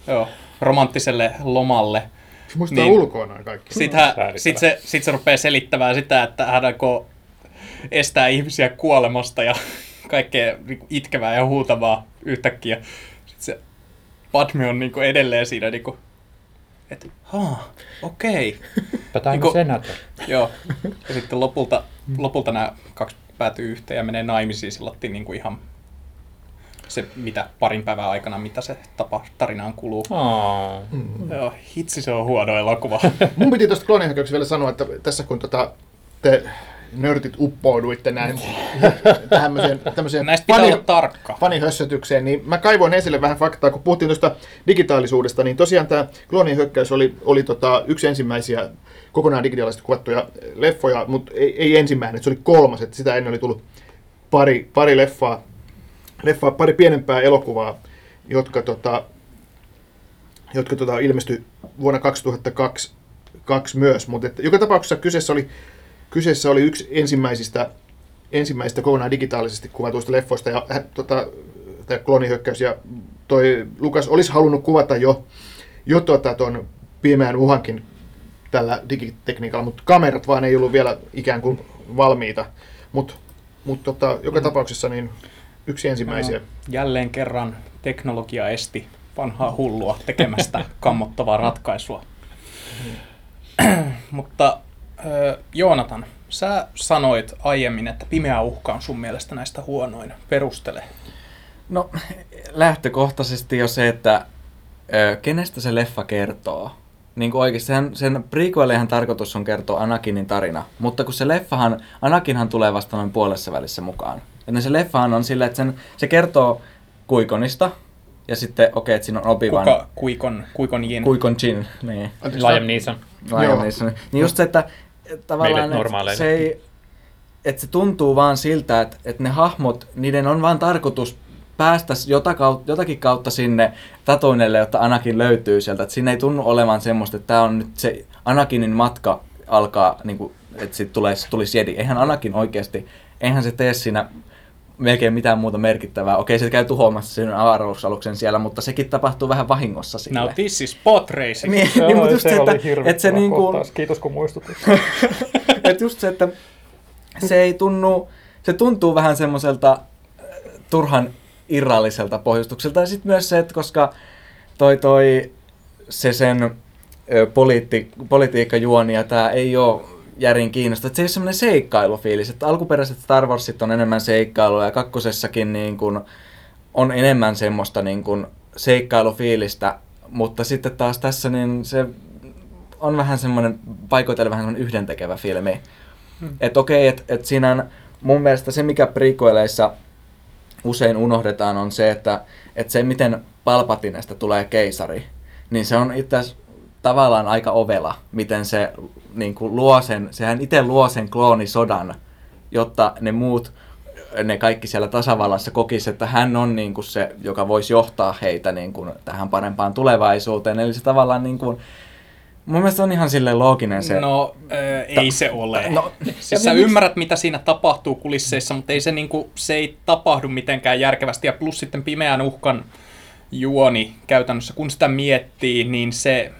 joo, romanttiselle lomalle. Musta Niin. niin. ulkoa noin kaikki. Sitten sit se, sit se rupeaa selittämään sitä, että hän aikoo estää ihmisiä kuolemasta ja kaikkea niinku itkevää ja huutavaa yhtäkkiä. Sitten se Padme on niinku edelleen siinä, niinku, että haa, okei. I'm Niinku- senator. Joo. Ja sitten lopulta, lopulta nämä kaksi päätyy yhteen ja menee naimisiin silloin niin kuin ihan se, mitä parin päivän aikana, mitä se tapa tarinaan kuluu. Oh. Joo, hitsi se on huono elokuva. Mun piti tuosta kloonihyökkäyksestä vielä sanoa, että tässä kun tota, te nörtit uppouduitte näin tämmöiseen, tämmöiseen Näistä pitää fani- olla tarkka. fanihössötykseen, niin mä kaivoin esille vähän faktaa, kun puhuttiin tuosta digitaalisuudesta, niin tosiaan tämä kloonihyökkäys oli, oli tota, yksi ensimmäisiä kokonaan digitaalisesti kuvattuja leffoja, mutta ei, ei ensimmäinen, se oli kolmas, että sitä ennen oli tullut pari, pari leffaa, leffaa, pari pienempää elokuvaa, jotka, tota, jotka tota, ilmestyi vuonna 2002 kaksi myös, mutta että joka tapauksessa kyseessä oli, kyseessä oli yksi ensimmäisistä ensimmäistä kokonaan digitaalisesti kuvatuista leffoista, ja hän, tota, tämä kloonihyökkäys, ja toi Lukas olisi halunnut kuvata jo, jo tota, ton pimeän uhankin tällä digitekniikalla, mutta kamerat vaan ei ollut vielä ikään kuin valmiita. Mutta mut, tota, joka tapauksessa niin yksi ensimmäisiä. Jälleen kerran teknologia esti vanhaa hullua tekemästä kammottavaa ratkaisua. Mutta ö, Joonatan, sä sanoit aiemmin, että pimeä uhka on sun mielestä näistä huonoin. Perustele. No lähtökohtaisesti jo se, että ö, kenestä se leffa kertoo. niin kuin oikeasti sen, sen prequelihan tarkoitus on kertoa Anakinin tarina, mutta kun se leffahan, Anakinhan tulee vasta noin puolessa välissä mukaan. Ja se leffahan on silleen, että sen, se kertoo Kuikonista, ja sitten okei, okay, että siinä on Obi-Wan. Kuka kuikon, kuikon jin? Kuikon Jin, niin. Liam Neeson. Liam. Neeson. Niin just se, että tavallaan, normaaleille. se, ei, että se tuntuu vaan siltä, että, että ne hahmot, niiden on vaan tarkoitus päästä jotakin kautta sinne Tatuinelle, jotta Anakin löytyy sieltä. Että siinä ei tunnu olevan semmoista, että tämä on nyt se Anakinin matka alkaa, niin kuin, että sitten tulee, tulisi Jedi. Eihän Anakin oikeasti, eihän se tee siinä melkein mitään muuta merkittävää. Okei, se käy tuhoamassa sen avaruusaluksen siellä, mutta sekin tapahtuu vähän vahingossa sille. Now this is pod racing. Niin, Joo, niin mutta just se se, että, että se niin kuin. Kiitos kun muistutit. että just se, että se ei tunnu, se tuntuu vähän semmoiselta äh, turhan irralliselta pohjustukselta. Ja sitten myös se, että koska toi, toi se sen poliitti, politiikkajuoni ja tämä ei ole järin kiinnosta. Että se ei ole semmoinen seikkailufiilis. Että alkuperäiset Star Warsit on enemmän seikkailua ja kakkosessakin niin kuin on enemmän semmoista niin kuin seikkailufiilistä, mutta sitten taas tässä niin se on vähän semmoinen, paikoitellen vähän semmoinen yhdentekevä filmi. Hmm. Että okei, että et siinä on mun mielestä se, mikä prequeleissa usein unohdetaan, on se, että et se, miten Palpatinesta tulee keisari, niin se on itse asiassa tavallaan aika ovela, miten se niin kuin luo sen, sehän itse luo sen kloonisodan, jotta ne muut, ne kaikki siellä tasavallassa kokis, että hän on niin kuin se, joka voisi johtaa heitä niin kuin tähän parempaan tulevaisuuteen. Eli se tavallaan niin kuin, mun mielestä on ihan sille looginen se. No, äh, ei se ole. No, Siis sä ymmärrät, mitä siinä tapahtuu kulisseissa, mutta ei se, niinku, se ei tapahdu mitenkään järkevästi. Ja plus sitten pimeän uhkan juoni käytännössä, kun sitä miettii, niin se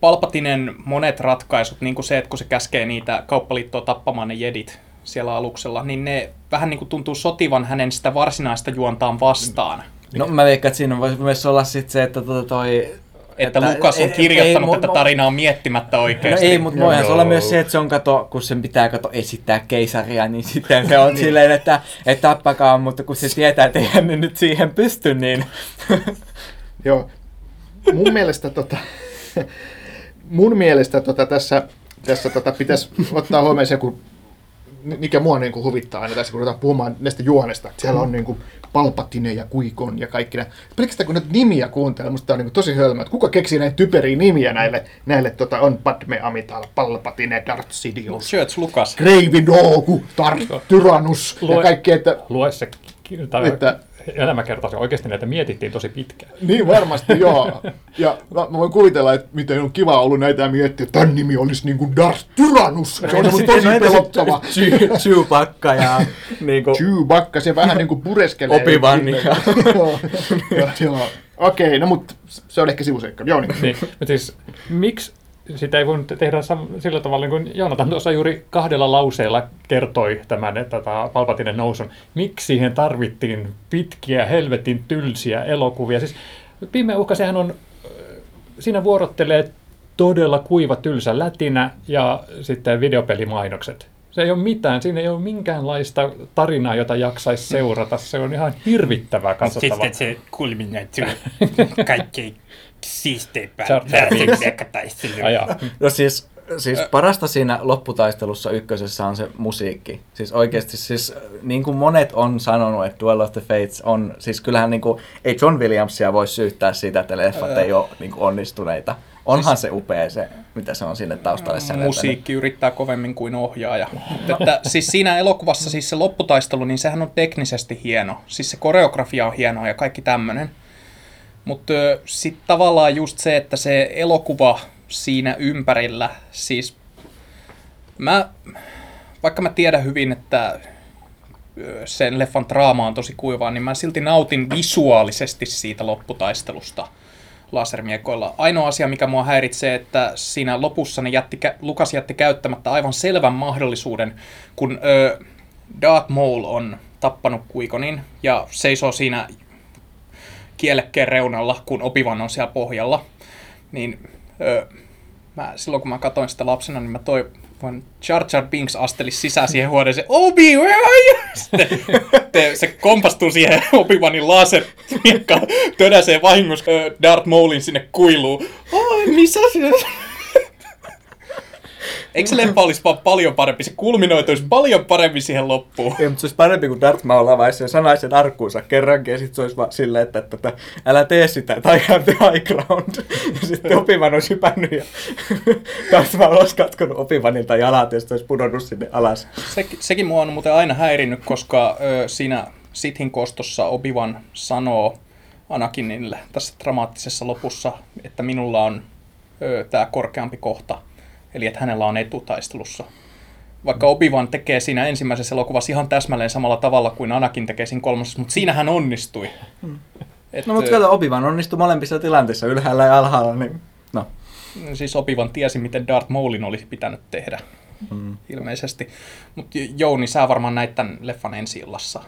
Palpatinen monet ratkaisut, niin kuin se, että kun se käskee niitä kauppaliittoa tappamaan ne jedit siellä aluksella, niin ne vähän niin kuin tuntuu sotivan hänen sitä varsinaista juontaan vastaan. No mä veikkaan, että siinä voisi myös olla sit se, että tota toi... Että, että Lukas on kirjoittanut tätä tarinaa miettimättä No oikeasti. ei, mutta voihan se olla myös se, että se on kato, kun sen pitää kato esittää keisaria, niin sitten se on silleen, että, että tappakaa, mutta kun se tietää, että eihän ne nyt siihen pysty, niin... Joo. Mun mielestä, tota, mun mielestä tota, tässä, tässä tota, pitäisi ottaa huomioon se, kun, mikä mua niin kuin, huvittaa aina tässä, kun ruvetaan puhumaan näistä juonesta. Siellä on niin kuin, Palpatine ja Kuikon ja kaikki nämä. Pelkästään kun näitä nimiä kuuntelee, musta on niin kuin, tosi hölmö. Että kuka keksii näitä typeriä nimiä näille, näille tota, on Padme Amital, Palpatine, Darth Sidious, George Lucas. Gravy Dogu, Darth Tyrannus ja kaikki, että Lue se Että- elämäkertaus. Oikeasti näitä mietittiin tosi pitkään. Niin varmasti, joo. Ja mä, mä voin kuvitella, että miten on kiva ollut näitä miettiä, että tämän nimi olisi niin kuin Darth Tyrannus. Se on semmoinen tosi pelottava. Chewbacca ja niinku... Chewbacca, se vähän niin kuin pureskelee. Joo. Okei, no mutta se on ehkä sivuseikka. Joo, niin. Niin, mutta siis miksi sitä ei voinut tehdä sillä tavalla, niin kuin Joonatan tuossa juuri kahdella lauseella kertoi tämän tätä Palpatinen nousun. Miksi siihen tarvittiin pitkiä, helvetin tylsiä elokuvia? Siis Pimeä uhka, sehän on, äh, siinä vuorottelee todella kuiva, tylsä lätinä ja sitten videopelimainokset. Se ei ole mitään, siinä ei ole minkäänlaista tarinaa, jota jaksaisi seurata. Se on ihan hirvittävää katsottavaa. Sitten se kulminaatio kaikkein siisteimpään. No siis, siis parasta siinä lopputaistelussa ykkösessä on se musiikki. Siis oikeasti, siis niin kuin monet on sanonut, että Duel of the Fates on, siis kyllähän niin kuin, ei John Williamsia voi syyttää siitä, että leffat ei ole niin kuin onnistuneita. Onhan se upea se, mitä se on sinne taustalle säveltänyt. musiikki yrittää kovemmin kuin ohjaaja. Mutta että, siis siinä elokuvassa siis se lopputaistelu, niin sehän on teknisesti hieno. Siis se koreografia on hienoa ja kaikki tämmöinen. Mutta sitten tavallaan just se, että se elokuva siinä ympärillä, siis mä, vaikka mä tiedän hyvin, että sen leffan draama on tosi kuivaa, niin mä silti nautin visuaalisesti siitä lopputaistelusta lasermiekoilla. Ainoa asia, mikä mua häiritsee, että siinä lopussa ne jätti, Lukas jätti käyttämättä aivan selvän mahdollisuuden, kun ö, Darth Maul on tappanut Kuikonin ja seisoo siinä kielekkeen reunalla, kun Opivan on siellä pohjalla, niin ö, mä, silloin kun mä katsoin sitä lapsena, niin mä toi, vaan Jar Jar Binks asteli sisään siihen huoneeseen, Obi, where are you? Sitten te, se kompastuu siihen Obi-Wanin lasermiekkaan, tönäsee vahingossa Darth Maulin sinne kuiluun. Oh, missä se? Eikö se leffa olisi vaan paljon parempi? Se kulminoituisi paljon paremmin siihen loppuun. Ei, mutta se olisi parempi kuin Darth Maul avaisi sen arkkuunsa kerrankin, ja sitten se olisi vaan silleen, että, että, että älä tee sitä, tai have the high ground. Ja sitten Opivan olisi hypännyt, ja Darth Maul olisi katkonut Opivanilta jalat, ja sitten olisi pudonnut sinne alas. Se, sekin mua on muuten aina häirinnyt, koska ö, siinä Sithin kostossa Obi-Wan sanoo Anakinille tässä dramaattisessa lopussa, että minulla on tämä korkeampi kohta, eli että hänellä on etutaistelussa. Vaikka Obi-Wan tekee siinä ensimmäisessä elokuvassa ihan täsmälleen samalla tavalla kuin Anakin tekee siinä kolmosessa, mutta siinä hän onnistui. Et, No mutta kato, Opivan onnistui molemmissa tilanteissa, ylhäällä ja alhaalla, niin no. Siis Obi-Wan tiesi, miten Darth Maulin olisi pitänyt tehdä, Mm. ilmeisesti. Mutta Jouni, sä varmaan näit tämän leffan ensi illassa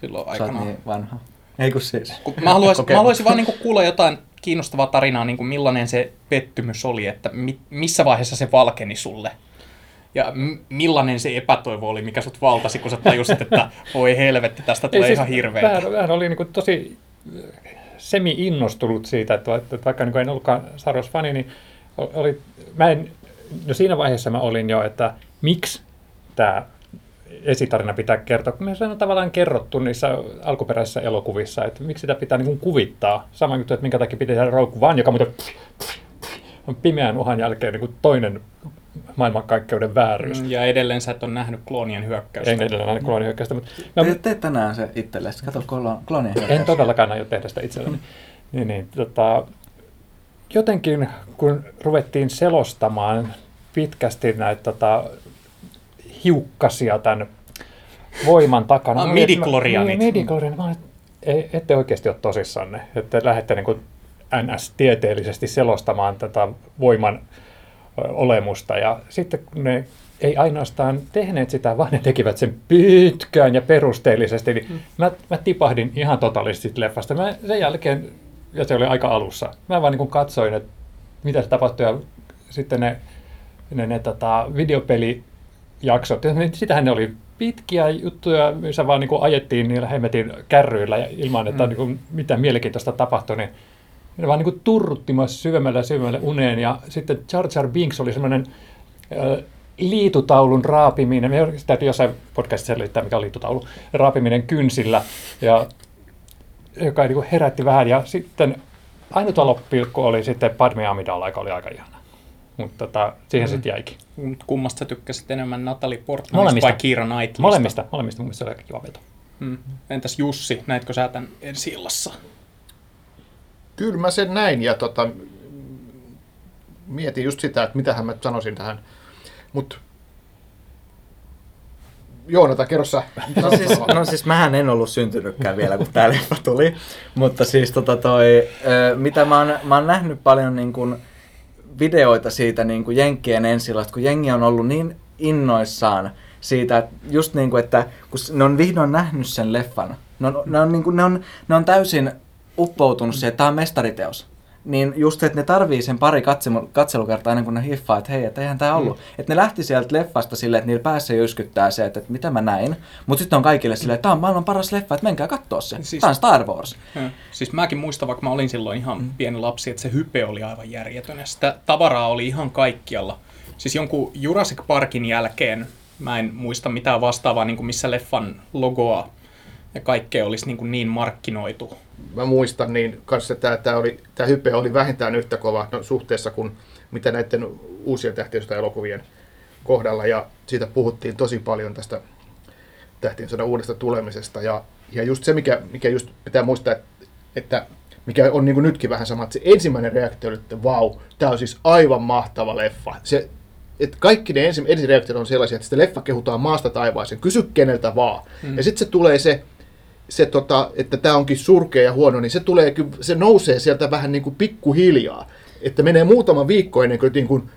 silloin Sä oot aikanaan. niin vanha. Ei kun siis. Kun mä, haluaisin, mä haluaisin vaan niinku kuulla jotain kiinnostavaa tarinaa, niinku millainen se pettymys oli, että mi, missä vaiheessa se valkeni sulle. Ja m- millainen se epätoivo oli, mikä sut valtasi, kun sä tajusit, että voi helvetti, tästä tulee ihan hirveetä. Vähän, vähän oli niin kuin tosi semi-innostunut siitä, että, että vaikka niin en ollutkaan Star Wars-fani, niin oli, mä en, no siinä vaiheessa mä olin jo, että miksi tämä esitarina pitää kertoa, kun se on tavallaan kerrottu niissä alkuperäisissä elokuvissa, että miksi sitä pitää niin kuin kuvittaa. Sama juttu, että minkä takia pitää tehdä Rogue One, joka muuten on pimeän uhan jälkeen niin kuin toinen maailmankaikkeuden vääryys. Mm, Ja edelleen sä et ole nähnyt kloonien hyökkäystä. En edelleen aina kolonihyökkäystä, mutta mä, Tee, tee tänään se itsellesi. Kato kolo- klonien En todellakaan aio tehdä sitä itselleni. Niin, niin, tota, jotenkin kun ruvettiin selostamaan pitkästi näitä tota, hiukkasia tämän voiman takana. Ah, että mä- midi-klorianit. Niin, midi-klorianit. Mä ei, ette oikeasti ole tosissanne, että lähdette niin kuin NS-tieteellisesti selostamaan tätä voiman olemusta. Ja sitten kun ne ei ainoastaan tehneet sitä, vaan ne tekivät sen pitkään ja perusteellisesti, niin mä, mä tipahdin ihan totaalisesti leffasta. Mä sen jälkeen, ja se oli aika alussa, mä vaan niin katsoin, että mitä se tapahtui, ja sitten ne, ne, ne tota, videopelijaksot, ja ne- sitähän ne oli pitkiä juttuja, missä vaan niin kuin ajettiin niillä hemmetin kärryillä ja ilman, että mm. niin kuin mitään mielenkiintoista tapahtui, niin ne vaan niin kuin turruttimassa syvemmälle ja syvemmälle uneen. Ja sitten Jar Jar Binks oli semmoinen äh, liitutaulun raapiminen, me täytyy jossain podcastissa selittää, mikä on liitutaulu, raapiminen kynsillä, ja, joka niin kuin herätti vähän. Ja sitten ainut loppilkku oli sitten Padme Amidala, joka oli aika ihana. Mutta tota, siihen mm. sitten jäikin. Mut Kummasta sä tykkäsit enemmän Natalie Portmanista Molemmista. vai Kiira Knightleysta? Molemmista, molemmista mun mielestä se oli aika kiva veto. Mm. Entäs Jussi, näitkö sä tämän ensi illassa? Kyllä mä sen näin ja tota, mietin just sitä, että mitähän mä sanoisin tähän. Mutta Joonata, kerro sä. No siis, no siis mähän en ollut syntynytkään vielä, kun tää leffa tuli. Mutta siis tota toi, mitä mä oon, mä oon nähnyt paljon niin kuin videoita siitä niin kuin Jenkkien ensilasta, kun jengi on ollut niin innoissaan siitä, että just niin kuin, että kun ne on vihdoin nähnyt sen leffan, ne on, ne on, niin kuin, ne on, ne on täysin uppoutunut siihen, että tämä on mestariteos. Niin just, että ne tarvii sen pari katselu, katselukertaa ennen kuin ne hiffaa, että hei, että eihän tämä ollut. Mm. Että ne lähti sieltä leffasta silleen, että niillä päässä jyskyttää se, että, että mitä mä näin. Mutta sitten on kaikille silleen, että tämä on maailman paras leffa, että menkää katsoa se. Siis... Tämä on Star Wars. Ja, Siis mäkin muistan, vaikka mä olin silloin ihan mm. pieni lapsi, että se hype oli aivan järjetön ja sitä tavaraa oli ihan kaikkialla. Siis jonkun Jurassic Parkin jälkeen mä en muista mitään vastaavaa, niin kuin missä leffan logoa ja kaikkea olisi niin, kuin niin markkinoitu. Mä muistan, niin kanssa tämä, tämä, oli, tämä hype oli vähintään yhtä kova no, suhteessa kuin mitä näiden uusien tähtien elokuvien kohdalla. Ja siitä puhuttiin tosi paljon tästä tähtien sodan uudesta tulemisesta. Ja, ja just se, mikä, mikä just pitää muistaa, että, että mikä on niin nytkin vähän sama, että se ensimmäinen reaktio oli, että vau, tämä on siis aivan mahtava leffa. Se, että kaikki ne ensi, ensireaktiot on sellaisia, että sitä leffa kehutaan maasta taivaaseen, kysy keneltä vaan. Mm. Ja sitten se tulee se, se tota, että tämä onkin surkea ja huono, niin se, tulee, se nousee sieltä vähän niin kuin pikkuhiljaa. Että menee muutama viikko ennen kuin, niin kuin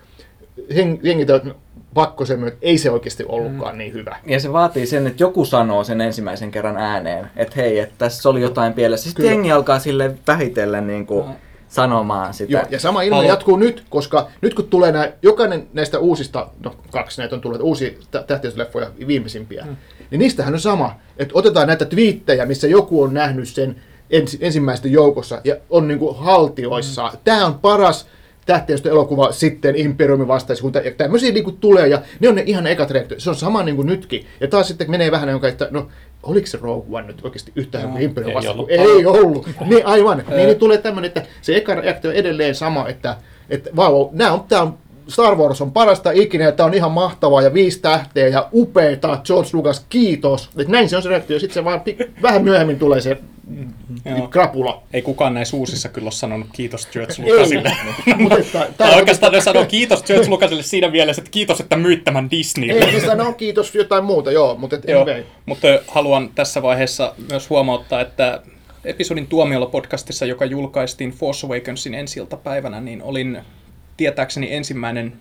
on pakko semmoinen, että ei se oikeasti ollutkaan mm. niin hyvä. Ja se vaatii sen, että joku sanoo sen ensimmäisen kerran ääneen, että hei, että tässä oli jotain pielessä. Sitten Kyllä. jengi alkaa sille vähitellen niin kuin, sanomaan sitä. Joo, ja sama ilme Halu- jatkuu nyt, koska nyt kun tulee nämä, jokainen näistä uusista, no kaksi näitä on tullut, uusia tä- tähtiösleffoja, viimeisimpiä, mm. Niin niistähän on sama, että otetaan näitä twiittejä, missä joku on nähnyt sen ens, ensimmäisten joukossa ja on niinku haltioissa. Mm. Tämä on paras tähtiöstä elokuva sitten Imperiumin vastaisi, ja tämmöisiä niinku tulee, ja ne on ne ihan ekat reaktiot. Se on sama niin kuin nytkin. Ja taas sitten menee vähän jonka, että no, oliko se Rogue One nyt oikeasti yhtään kuin Imperium ei vasta? ollut. Ei ollut. niin aivan. niin, niin tulee tämmöinen, että se eka reaktio on edelleen sama, että, että vau, nämä on, tämä on Star Wars on parasta ikinä ja tämä on ihan mahtavaa ja viisi tähteä ja upeeta, George Lucas, kiitos. Et näin se on se reaktio, sitten se vaan pik- vähän myöhemmin tulee se Joo. krapula. Ei kukaan näissä uusissa kyllä ole sanonut kiitos George Lucasille. Tai oikeastaan ne sanoo kiitos George Lucasille siinä mielessä, että kiitos, että myit tämän Disneylle. Ei, siis sanoo kiitos jotain muuta, joo, mutta et Joo, anyway. mutta haluan tässä vaiheessa myös huomauttaa, että episodin Tuomiolla podcastissa, joka julkaistiin Force Awakensin ensi päivänä, niin olin tietääkseni ensimmäinen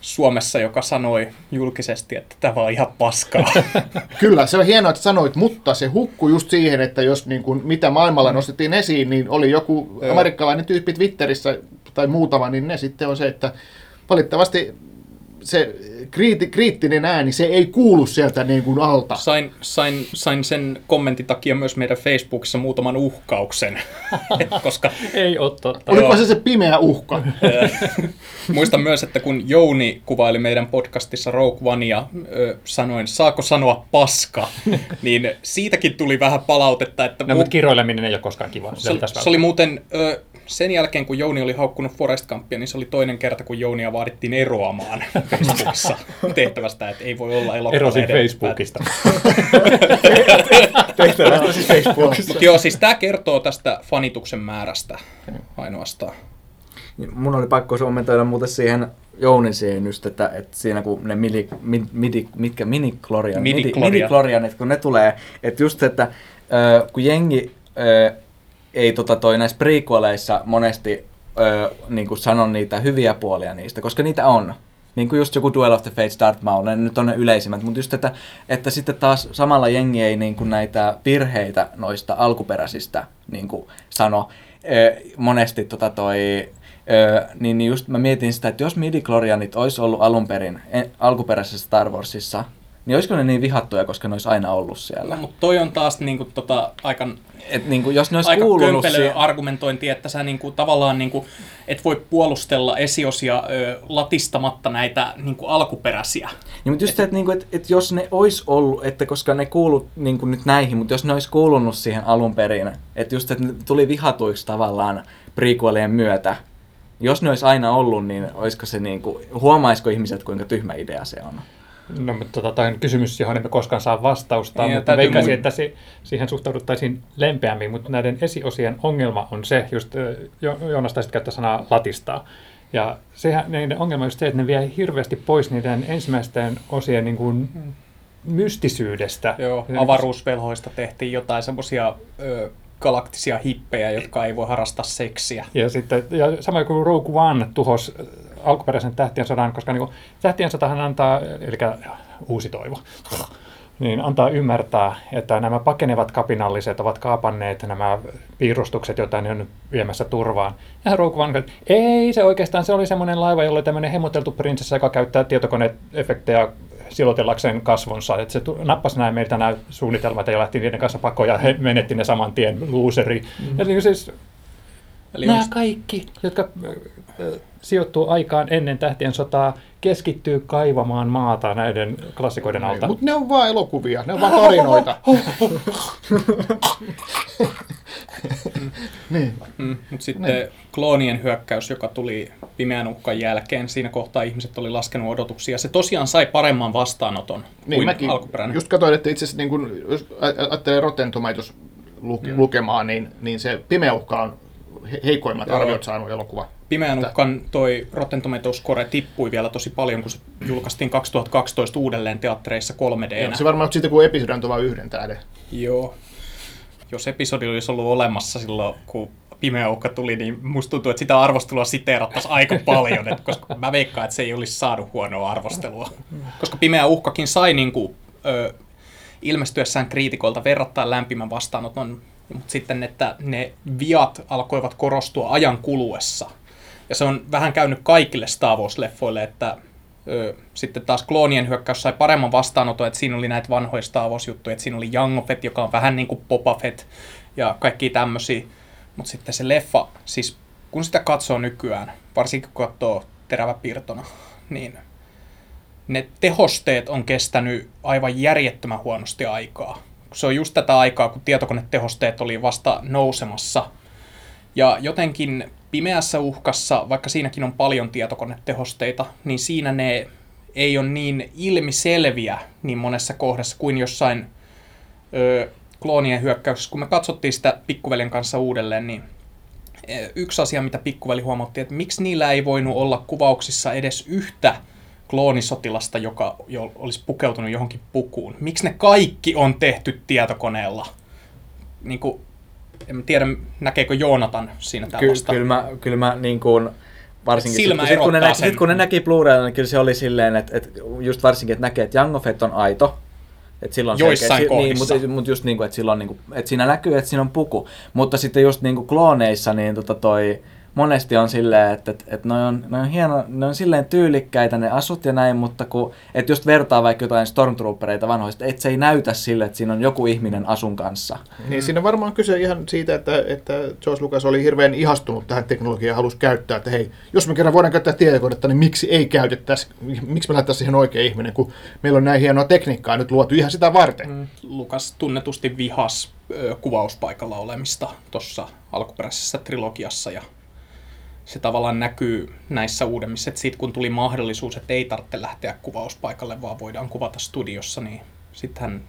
Suomessa, joka sanoi julkisesti, että tämä on ihan paskaa. Kyllä, se on hienoa, että sanoit, mutta se hukkui just siihen, että jos niin kuin, mitä maailmalla nostettiin esiin, niin oli joku amerikkalainen tyyppi Twitterissä tai muutama, niin ne sitten on se, että valitettavasti se kriiti, kriittinen ääni, se ei kuulu sieltä niin kuin alta. Sain, sain, sain sen kommentin takia myös meidän Facebookissa muutaman uhkauksen, koska Ei ole totta. Joo. se se pimeä uhka? Muistan myös, että kun Jouni kuvaili meidän podcastissa Rogue Onea, ö, sanoin, saako sanoa paska, niin siitäkin tuli vähän palautetta, että No, mu- mutta kiroileminen ei ole koskaan kiva. se, oli- se oli muuten, ö, sen jälkeen kun Jouni oli haukkunut Forest Gumpia, niin se oli toinen kerta, kun Jounia vaadittiin eroamaan Facebookissa tehtävästä, että ei voi olla elokuva Erosin edellä. Facebookista. Tehtävästä siis Facebookissa. Mutta joo, siis tämä kertoo tästä fanituksen määrästä ainoastaan. Niin Mun oli pakko kommentoida muuten siihen Jounin siihen just, että, että siinä kun ne mili, mid, midi, mitkä miniklorian, midi, ne tulee, että just, että ö, kun jengi ö, ei tota toi näissä prequeleissa monesti ö, niin kuin sano niitä hyviä puolia niistä, koska niitä on. Niin kuin just joku Duel of the Fates, Darth Maul, ne nyt on ne yleisimmät, mutta just, että, että sitten taas samalla jengi ei niin kuin näitä virheitä noista alkuperäisistä niin kuin sano. Ö, monesti tota toi, Öö, niin niin just mä mietin sitä, että jos midi-klorianit olisi ollut alun perin en, alkuperäisessä Star Warsissa, niin olisiko ne niin vihattuja, koska ne olisi aina ollut siellä? No, mutta toi on taas niinku, tota, aika Et niin kuin, jos ne olisi aika kuulunut siihen, argumentointi, että sä niinku, tavallaan niinku, et voi puolustella esiosia ö, latistamatta näitä niinku, alkuperäisiä. Niin, mutta just se, että, niinku, että, että jos ne olisi ollut, että koska ne kuulu niinku, nyt näihin, mutta jos ne olisi kuulunut siihen alun perin, että just, että ne tuli vihatuiksi tavallaan prequelien myötä, jos ne olisi aina ollut, niin olisiko se niinku, huomaisiko ihmiset, kuinka tyhmä idea se on? No, mutta tota, toi on kysymys, johon emme koskaan saa vastausta, Niin, ja mutta veikkaisin, mu- että si- siihen suhtauduttaisiin lempeämmin, mutta näiden esiosien ongelma on se, just jo- Joonas taisit käyttää sanaa latistaa, ja sehän, niiden ongelma on just se, että ne vie hirveästi pois niiden ensimmäisten osien niin kuin, mystisyydestä. Joo, avaruusvelhoista tehtiin jotain semmoisia galaktisia hippejä, jotka ei voi harrastaa seksiä. Ja sitten ja sama kuin Rogue One tuhos alkuperäisen Tähtien sodan, koska niin kuin, Tähtien sotahan antaa, eli uusi toivo, niin antaa ymmärtää, että nämä pakenevat kapinalliset ovat kaapanneet nämä piirustukset, joita ne on nyt viemässä turvaan. Ja Rogue One, että ei se oikeastaan, se oli semmoinen laiva, jolla oli tämmöinen hemoteltu prinsessa, joka käyttää tietokoneefektejä silotellakseen kasvonsa. Että se nappasi näin meiltä nämä suunnitelmat ja lähti niiden kanssa pakoon ja he menetti ne saman tien, luuseri. Mm-hmm. Ja niin siis Eli Nämä kaikki, jotka sijoittuu aikaan ennen tähtien sotaa, keskittyy kaivamaan maata näiden klassikoiden alta. Mutta ne on vaan elokuvia, ne on vaan tarinoita. niin. Mm, mutta sitten kloonien hyökkäys, joka tuli pimeän uhkan jälkeen, siinä kohtaa ihmiset oli laskenut odotuksia. Se tosiaan sai paremman vastaanoton Niin, kuin mäkin alkuperäinen. just katsoin, että itse asiassa niin kun, jos ajattelee Rotten Tomatoes luke, mm. lukemaan, niin, niin se Pimeä uhka on heikoimmat Joo. arviot saanut elokuva. Pimeän uhkan toi Rotten Tomatoes score tippui vielä tosi paljon, kun se julkaistiin 2012 uudelleen teattereissa 3 d Se varmaan siitä, kun episodi antoi vain yhden tähden. Joo. Jos episodi olisi ollut olemassa silloin, kun Pimeä uhka tuli, niin musta tuntuu, että sitä arvostelua siteerattaisiin aika paljon, että koska mä veikkaan, että se ei olisi saanut huonoa arvostelua. Koska Pimeä uhkakin sai niin kuin, ö, ilmestyessään kriitikoilta verrattain lämpimän vastaanoton mutta sitten, että ne viat alkoivat korostua ajan kuluessa. Ja se on vähän käynyt kaikille Star Wars-leffoille, että ö, sitten taas kloonien hyökkäys sai paremman vastaanoton, että siinä oli näitä vanhoja Star Wars-juttuja, että siinä oli Jango Fett, joka on vähän niin kuin Boba Fett ja kaikki tämmöisiä. Mutta sitten se leffa, siis kun sitä katsoo nykyään, varsinkin kun katsoo teräväpiirtona, niin ne tehosteet on kestänyt aivan järjettömän huonosti aikaa. Se on just tätä aikaa, kun tietokonetehosteet oli vasta nousemassa. Ja jotenkin pimeässä uhkassa, vaikka siinäkin on paljon tietokonetehosteita, niin siinä ne ei ole niin ilmiselviä niin monessa kohdassa kuin jossain ö, kloonien hyökkäyksessä. Kun me katsottiin sitä pikkuveljen kanssa uudelleen, niin yksi asia, mitä pikkuveli huomautti, että miksi niillä ei voinut olla kuvauksissa edes yhtä kloonisotilasta, joka jo olisi pukeutunut johonkin pukuun. Miksi ne kaikki on tehty tietokoneella? Niin kuin, en tiedä, näkeekö Joonatan siinä Ky- tällaista. kyllä mä, kyllä mä niin kuin, varsinkin Silmä sit, sit, kun ne, näki, sit, kun ne näki Blu-raylla, niin kyllä se oli silleen, että, että just varsinkin, että näkee, että Jango Fett on aito. Että silloin Joissain selkeä. Niin, mutta, mutta just niin kuin, että, silloin, niin kuin, että siinä näkyy, että siinä on puku. Mutta sitten just niin kuin klooneissa, niin tota toi, monesti on silleen, että, että, että ne, on, ne, on hieno, ne on silleen tyylikkäitä ne asut ja näin, mutta kun, että just vertaa vaikka jotain Stormtroopereita vanhoista, että se ei näytä sille, että siinä on joku ihminen asun kanssa. Niin siinä varmaan kyse ihan siitä, että, että George Lucas oli hirveän ihastunut tähän teknologiaan ja halusi käyttää, että hei, jos me kerran voidaan käyttää tietokonetta, niin miksi ei käytettäisi, miksi me laitettaisiin siihen oikea ihminen, kun meillä on näin hienoa tekniikkaa nyt luotu ihan sitä varten. Mm. Lukas tunnetusti vihas kuvauspaikalla olemista tuossa alkuperäisessä trilogiassa ja se tavallaan näkyy näissä uudemmissa, että sitten kun tuli mahdollisuus, että ei tarvitse lähteä kuvauspaikalle, vaan voidaan kuvata studiossa, niin sitten hän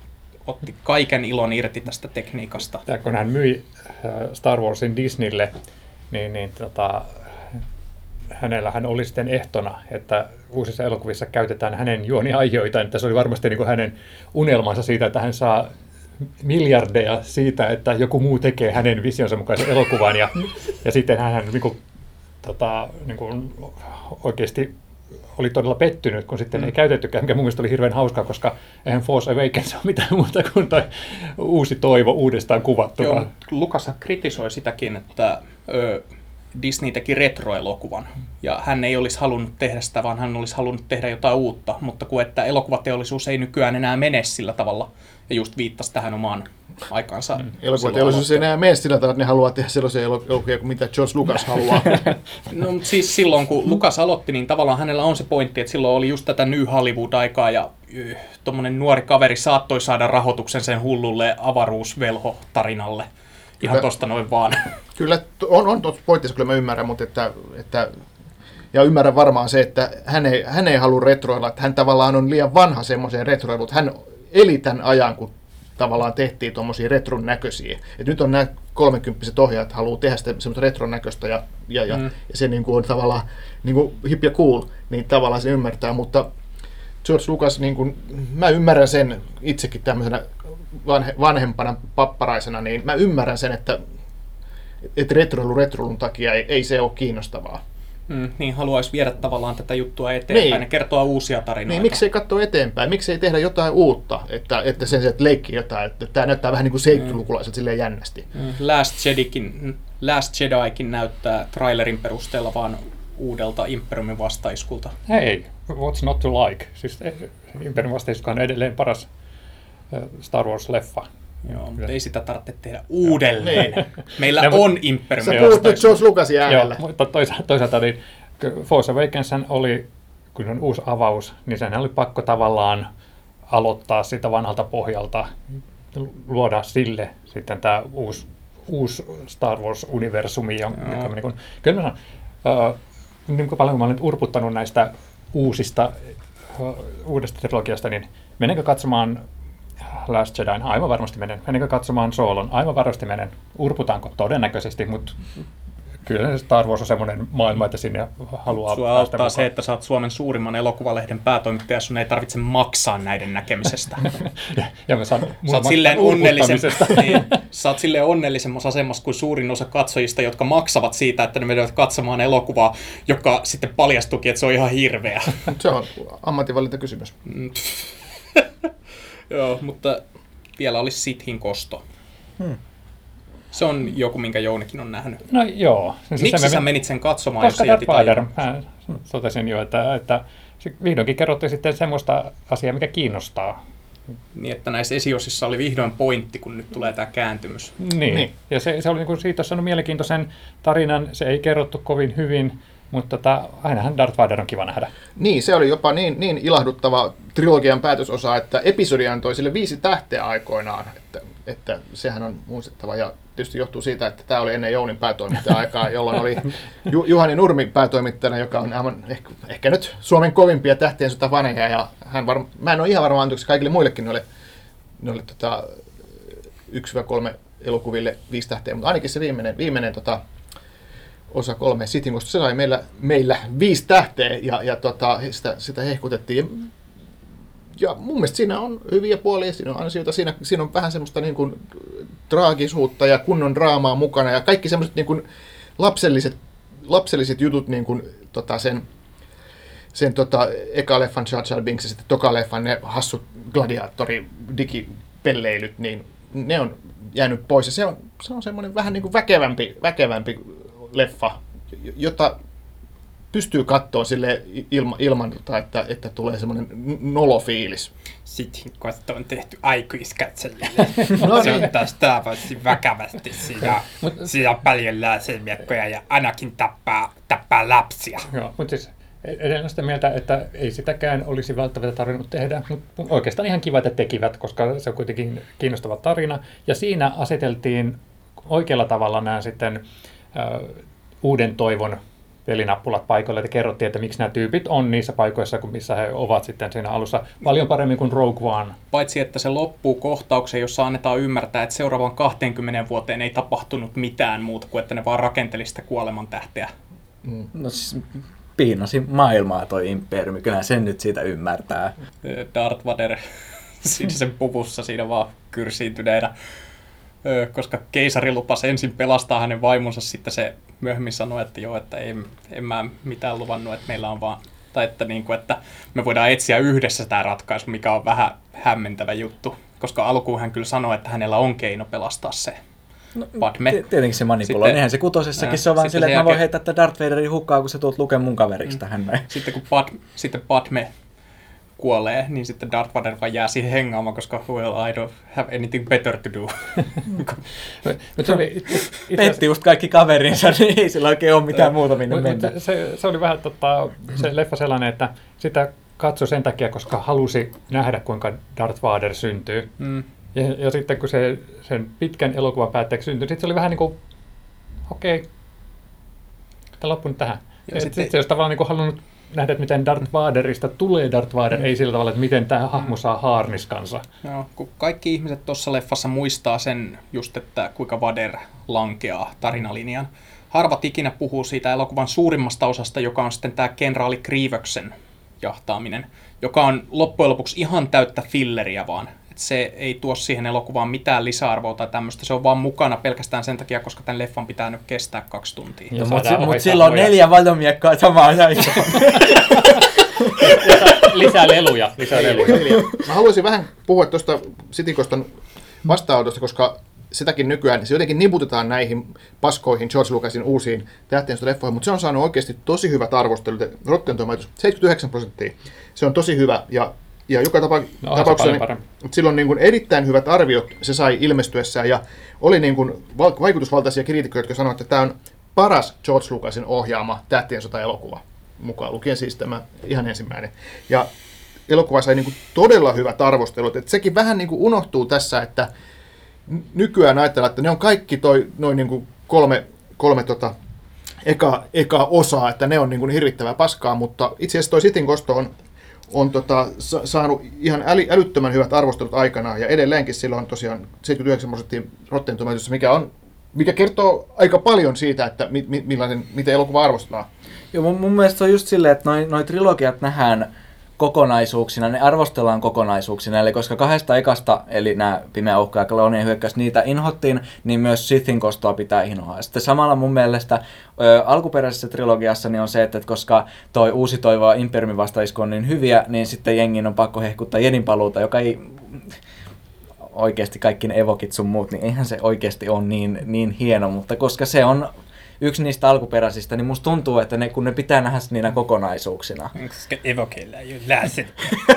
otti kaiken ilon irti tästä tekniikasta. Ja kun hän myi äh, Star Warsin Disneylle, niin, niin tota, hänellä hän oli sitten ehtona, että uusissa elokuvissa käytetään hänen juoniaihioitaan, että se oli varmasti niin kuin hänen unelmansa siitä, että hän saa miljardeja siitä, että joku muu tekee hänen visionsa mukaisen elokuvan, ja, ja sitten hän niin kuin, tota, niin kuin oikeasti oli todella pettynyt, kun sitten mm. ei käytettykään, mikä mun mielestä oli hirveän hauskaa, koska eihän Force Awakens ole mitään muuta kuin toi uusi toivo uudestaan kuvattuna. Joo, Lukas kritisoi sitäkin, että ö, Disney teki retroelokuvan, ja hän ei olisi halunnut tehdä sitä, vaan hän olisi halunnut tehdä jotain uutta, mutta kun että elokuvateollisuus ei nykyään enää mene sillä tavalla, ja just viittasi tähän omaan aikaansa. Mm. Elokuvateollisuus ei enää mene sillä tavalla, että ne haluaa tehdä sellaisia elokuvia kuin mitä George Lucas haluaa. No, mutta siis silloin, kun Lukas aloitti, niin tavallaan hänellä on se pointti, että silloin oli just tätä New Hollywood-aikaa, ja tuommoinen nuori kaveri saattoi saada rahoituksen sen hullulle avaruusvelho-tarinalle. Ihan Kyllä. tosta noin vaan. Kyllä on, on tuossa pointissa, kyllä mä ymmärrän, mutta että, että ja ymmärrän varmaan se, että hän ei, hän ei halua retroilla, että hän tavallaan on liian vanha semmoiseen retroiluun, hän eli tämän ajan, kun tavallaan tehtiin tuommoisia retron näköisiä. Et nyt on nämä kolmekymppiset ohjaajat haluaa tehdä sitä semmoista retron näköistä ja, ja, ja, mm. ja se niin kuin on tavallaan niin kuin hip ja cool, niin tavallaan se ymmärtää, mutta George Lucas, niin kuin, mä ymmärrän sen itsekin tämmöisenä vanhe, vanhempana papparaisena, niin mä ymmärrän sen, että, että retroilu retroilun takia ei, ei se ole kiinnostavaa. Mm, niin haluaisi viedä tavallaan tätä juttua eteenpäin Niin. ja kertoa uusia tarinoita. Niin, miksei katsoa eteenpäin, miksei tehdä jotain uutta, että, että sen sijaan, että leikki jotain, että tämä näyttää vähän niin kuin seittylukulaiset silleen jännästi. Mm, Last, Jedikin, Last Jedikin näyttää trailerin perusteella vaan uudelta Imperiumin vastaiskulta. Hei, what's not to like? Siis eh, Imperiumin vastaiskuhan on edelleen paras eh, Star Wars-leffa. Joo, mutta ei sitä tarvitse tehdä uudelleen. Niin. Meillä Ne, mut- on Imperiumin Sä puhut nyt. George Lucasin äänellä. Joo, mutta toisaalta, toisaalta niin Force Awakens oli, kun se on uusi avaus, niin sen oli pakko tavallaan aloittaa sitä vanhalta pohjalta, luoda sille sitten tämä uusi, uusi Star Wars-universumi. Joka, Joo. niin kuin, kyllä mä sanon, uh, niin kuin paljon kun mä olen nyt urputtanut näistä uusista, uh, uudesta trilogiasta, niin menenkö katsomaan Last Jedi? Aivan varmasti menen. Menenkö katsomaan Soolon? Aivan varmasti menen. Urputaanko? Todennäköisesti, mutta kyllä se Star Wars on semmoinen maailma, että sinne haluaa Sua päästä auttaa se, mukaan. että sä oot Suomen suurimman elokuvalehden päätoimittaja, sun ei tarvitse maksaa näiden näkemisestä. ja, ja mä saan, Sä mulla oot, maksaa silleen onnellisen, niin, sä oot silleen onnellisemmassa asemassa kuin suurin osa katsojista, jotka maksavat siitä, että ne menevät katsomaan elokuvaa, joka sitten paljastukin, että se on ihan hirveä. Se on ammatinvalinta kysymys. Joo, mutta vielä olisi Sithin kosto. Se on joku, minkä Jounikin on nähnyt. No joo. Siis Miksi me sä men- menit sen katsomaan, Koska jos jätit Darth Vader, ajan? mä totesin jo, että, että se vihdoinkin kerrottiin sitten semmoista asiaa, mikä kiinnostaa. Niin, että näissä esiosissa oli vihdoin pointti, kun nyt tulee tämä kääntymys. Niin. Niin. niin. Ja se, se oli niin kuin siitä saanut mielenkiintoisen tarinan. Se ei kerrottu kovin hyvin, mutta tota, ainahan Darth Vader on kiva nähdä. Niin, se oli jopa niin, niin ilahduttava trilogian päätösosa, että episodi antoi sille viisi tähteä aikoinaan. Että, että sehän on muistettava ja tietysti johtuu siitä, että tämä oli ennen Jounin päätoimittajan aikaa, jolloin oli Ju- Juhani Nurmi päätoimittajana, joka on aivan ehkä, ehkä nyt Suomen kovimpia tähtien sota vanheja. Ja hän var, mä en ole ihan varma, antoiko kaikille muillekin noille, noille tota, 1-3 elokuville viisi tähteä, mutta ainakin se viimeinen, viimeinen tota, osa kolme City, koska se sai meillä, meillä viisi tähteä ja, ja tota, sitä, sitä hehkutettiin. Ja mun mielestä siinä on hyviä puolia, siinä on ansioita, siinä, siinä on vähän semmoista niin kuin traagisuutta ja kunnon draamaa mukana ja kaikki semmoiset niin kuin lapselliset, lapselliset jutut niin kuin, tota sen, sen tota, eka leffan Jar Jar Binks ja sitten toka leffan ne hassut gladiaattori digipelleilyt, niin ne on jäänyt pois. Ja se on, se on semmoinen vähän niin kuin väkevämpi, väkevämpi leffa, jota pystyy kattoon sille ilma, ilman, että, että tulee semmoinen nolofiilis. Sitten koska on tehty aikuiskatsojille. No se niin. on taas taavasti vakavasti. Siinä, siinä on paljon lasermiekkoja ja ainakin tappaa, tappaa lapsia. Joo, mutta siis edelleen sitä mieltä, että ei sitäkään olisi välttämättä tarvinnut tehdä, mutta oikeastaan ihan kiva, että tekivät, koska se on kuitenkin kiinnostava tarina. Ja siinä aseteltiin oikealla tavalla nämä sitten äh, uuden toivon pelinappulat paikoille, että kerrottiin, että miksi nämä tyypit on niissä paikoissa, kun missä he ovat sitten siinä alussa paljon paremmin kuin Rogue One. Paitsi, että se loppuu kohtaukseen, jossa annetaan ymmärtää, että seuraavan 20 vuoteen ei tapahtunut mitään muuta kuin, että ne vaan rakenteli sitä kuolemantähteä. No siis piinasi maailmaa toi imperiumi, kyllähän sen nyt siitä ymmärtää. Darth Vader sinisen puvussa siinä vaan kyrsiintyneenä. Koska keisari lupasi ensin pelastaa hänen vaimonsa, sitten se myöhemmin sanoi, että joo, että en, en mä mitään luvannut, että meillä on vaan, tai että, niin kuin, että me voidaan etsiä yhdessä tämä ratkaisu, mikä on vähän hämmentävä juttu. Koska alkuun hän kyllä sanoi, että hänellä on keino pelastaa se Padme. Ti- Tietenkin se manipuloi. Eihän se kutosessakin Ää, se on vaan silleen, että mä voin jälkeen- heittää tätä Darth Vaderin hukkaa, kun sä tulet lukemaan mun kaveriksi Mm. tähän näin. Sitten kun Pad, sitten Padme kuolee, niin sitten Darth Vader vaan jää siihen hengaamaan, koska well, I don't have anything better to do. Mutta se oli Petti just kaikki kaverinsa, niin ei sillä oikein ole mitään muuta minne Mut- mennä. mut se, se oli vähän tota, se leffa sellainen, että sitä katsoi sen takia, koska halusi nähdä, kuinka Darth Vader syntyy. Mm. Ja, ja sitten kun se sen pitkän elokuvan päätteeksi syntyi, sitten se oli vähän niin kuin, okei, tämä loppui nyt tähän. Ja Sitten sitten- sit se olisi tavallaan niin kuin halunnut nähdä, että miten Darth Vaderista tulee Darth Vader, ei sillä tavalla, että miten tämä hahmo saa haarniskansa. Joo, kun kaikki ihmiset tuossa leffassa muistaa sen just, että kuinka Vader lankeaa tarinalinjan. Harvat ikinä puhuu siitä elokuvan suurimmasta osasta, joka on sitten tämä kenraali Grievoksen jahtaaminen, joka on loppujen lopuksi ihan täyttä filleriä vaan. Se ei tuo siihen elokuvaan mitään lisäarvoa tai tämmöistä. Se on vaan mukana pelkästään sen takia, koska tämän leffan pitää nyt kestää kaksi tuntia. Ja saadaan mutta mut silloin noja. neljä valtomiekkaa samaan aikaan. lisää leluja, lisää leluja. Mä haluaisin vähän puhua tuosta Sitikoston vastaanotosta, koska sitäkin nykyään, se jotenkin niputetaan näihin paskoihin George Lucasin uusiin tähtiensä-leffoihin, mutta se on saanut oikeasti tosi hyvät arvostelut. Rotten Tomatoes 79 prosenttia. Se on tosi hyvä ja, ja joka tapa, No, tapauksessa niin, sillä on niin kuin erittäin hyvät arviot, se sai ilmestyessään ja oli niin kuin val- vaikutusvaltaisia kriitikkoja, jotka sanoivat, että tämä on paras George Lucasin ohjaama tähtien sota-elokuva, mukaan lukien siis tämä ihan ensimmäinen. Ja elokuva sai niin kuin todella hyvät arvostelut. Et sekin vähän niin kuin unohtuu tässä, että nykyään ajatellaan, että ne on kaikki toi, noin niin kuin kolme, kolme tota, eka, eka osaa, että ne on niin kuin hirvittävää paskaa, mutta itse asiassa toi Sitin kosto on, on tota, sa- saanut ihan äly, älyttömän hyvät arvostelut aikanaan, ja edelleenkin sillä on tosiaan 79 prosenttia Rotten Tomatoes, mikä, on, mikä kertoo aika paljon siitä, että mi, mi, millaisen, miten elokuva arvostetaan. Joo, mun, mun mielestä se on just silleen, että noi, noi trilogiat nähdään kokonaisuuksina, ne arvostellaan kokonaisuuksina, eli koska kahdesta ekasta, eli nämä Pimeä uhka ja Kloonien hyökkäys, niitä inhottiin, niin myös Sithin kostoa pitää inhoa. Sitten samalla mun mielestä ö, alkuperäisessä trilogiassa niin on se, että koska toi uusi toivoa Imperiumin vastaisku on niin hyviä, niin sitten jengin on pakko hehkuttaa Jedin paluuta, joka ei oikeasti kaikki ne evokit sun muut, niin eihän se oikeasti ole niin, niin hieno, mutta koska se on yksi niistä alkuperäisistä, niin musta tuntuu, että ne, kun ne pitää nähdä niinä kokonaisuuksina. Koska evokeilla ei ole läsen.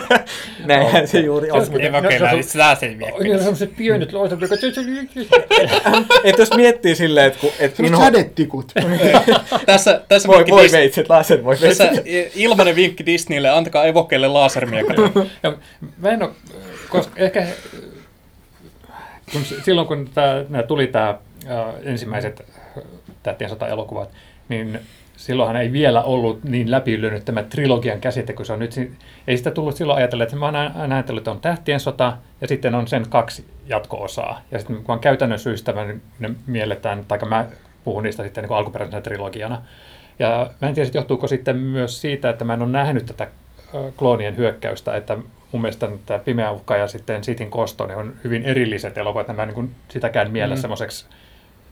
Näinhän se juuri on. Mutta- Evokeilla olisi läsen Niillä on sellaiset pienet loiset, jotka... Et jos miettii silleen, että kun, et Semmoiset inho- sädetikut. tässä, tässä voi, vinkki voi Dis- veitset, laser voi tässä veitset. ilmanen vinkki Disneylle, antakaa evokeille lasermiekat. Ja mä en ole, koska ehkä kun, silloin kun tää, nää tuli tämä ensimmäiset Tähtien sota-elokuvat, niin silloinhan ei vielä ollut niin läpilyönyt tämä trilogian käsite, kun se on nyt, ei sitä tullut silloin ajatella, että mä oon aina ajatellut, että on Tähtien sota ja sitten on sen kaksi jatko-osaa. Ja sitten kun on käytännön syistä, niin ne mielletään, tai mä puhun niistä sitten niin alkuperäisenä trilogiana. Ja mä en tiedä, johtuuko sitten myös siitä, että mä en ole nähnyt tätä kloonien hyökkäystä, että mun mielestä tämä Pimeä uhka ja sitten Sitin kosto ne on hyvin erilliset elokuvat, että mä en niin sitäkään miellä mm. semmoiseksi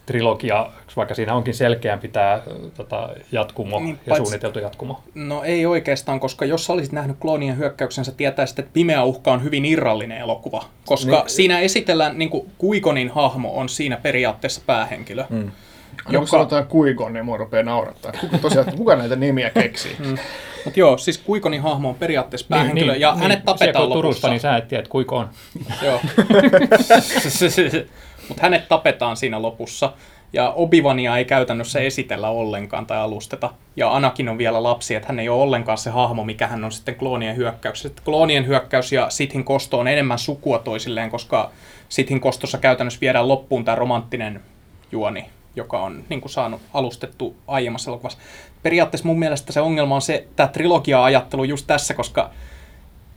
trilogia, vaikka siinä onkin selkeämpi tämä tota, jatkumo Niin, ja paitsi- suunniteltu jatkumo. No ei oikeastaan, koska jos sä olisit nähnyt kloonien hyökkäyksen, sä tietäisit, että Pimeä uhka on hyvin irrallinen elokuva. Koska Niin. niin, siinä esitellään, niin kuin Kuikonin hahmo on siinä periaatteessa päähenkilö. Mm. Joku Niin sanotaan kuikon, niin mua rupeaa naurattaa. Kuka, tosiaan, kuka näitä nimiä keksii? Mutta joo, siis Kuikonin hahmo on periaatteessa päähenkilö ja hänet siellä tapetaan kun Turusta, lopussa. niin sä et tiedä, että kuinka on. Joo. Mutta hänet tapetaan siinä lopussa. Ja Obivania ei käytännössä esitellä ollenkaan tai alusteta. Ja Anakin on vielä lapsi, että hän ei ole ollenkaan se hahmo, mikä hän on sitten kloonien hyökkäys. Sitten kloonien hyökkäys ja Sithin kosto on enemmän sukua toisilleen, koska Sithin kostossa käytännössä viedään loppuun tämä romanttinen juoni, joka on niin kuin saanut alustettu aiemmassa elokuvassa. Periaatteessa mun mielestä se ongelma on se, tämä trilogia-ajattelu just tässä, koska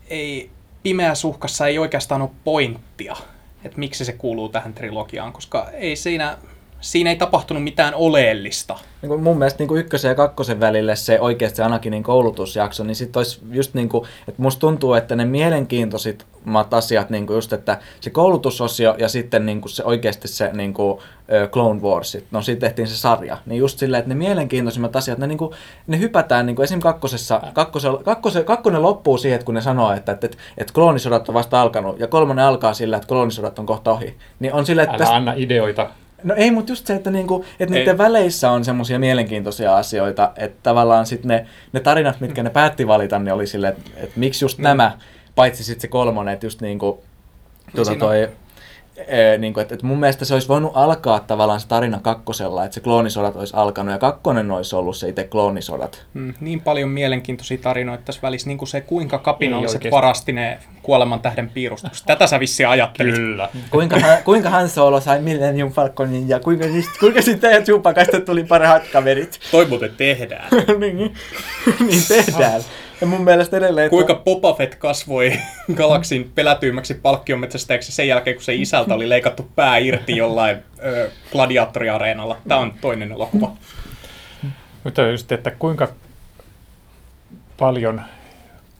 ei pimeässä uhkassa ei oikeastaan ole pointtia, että miksi se kuuluu tähän trilogiaan, koska ei siinä, siinä ei tapahtunut mitään oleellista. niin kuin mun mielestä niin kuin ykkösen ja kakkosen välille se oikeasti se Anakinin koulutusjakso, niin sitten olisi just niin kuin, että musta tuntuu, että ne mielenkiintoisimmat asiat, niin kuin just, että se koulutusosio ja sitten niin kuin se oikeasti se niin kuin, Clone Wars, no siitä tehtiin se sarja, niin just silleen, että ne mielenkiintoisimmat asiat, ne, niin kuin, ne hypätään, niin kuin esim. kakkosessa, kakkosella, kakkose, kakkonen loppuu siihen, että kun ne sanoo, että, että, että, että kloonisodat on vasta alkanut, ja kolmonen alkaa sillä, että kloonisodat on kohta ohi, niin on silleen, että Älä anna ideoita. No ei, mutta just se, että, niinku, että Ei. niiden väleissä on semmoisia mielenkiintoisia asioita, että tavallaan sit ne, ne tarinat, mitkä ne päätti valita, niin oli silleen, että, että miksi just nämä, paitsi sitten se kolmonen, että just niinku, tuota siinä on- e, niinku, että, että mun mielestä se olisi voinut alkaa tavallaan se tarina kakkosella, että se kloonisodat olisi alkanut ja kakkonen olisi ollut se itse kloonisodat. Mm, niin paljon mielenkiintoisia tarinoita tässä välissä, niin kuin se kuinka kapinalliset varasti ne kuoleman tähden piirustukset. Tätä sä vissiin ajattelit. Kyllä. Kuinka, hän, kuinka Han Solo sai Millennium Falconin ja kuinka, siis, kuinka sitten Chewbacasta tuli parhaat kaverit. Toi muuten tehdään. niin, niin tehdään. Ja mun mielestä edelleen... että- Kuinka Boba Fett kasvoi galaksin pelätyimmäksi palkkionmetsästäjäksi sen jälkeen, kun se isältä oli leikattu pää irti jollain ö, gladiaattoriareenalla. Tämä on toinen elokuva. Mutta just, että kuinka paljon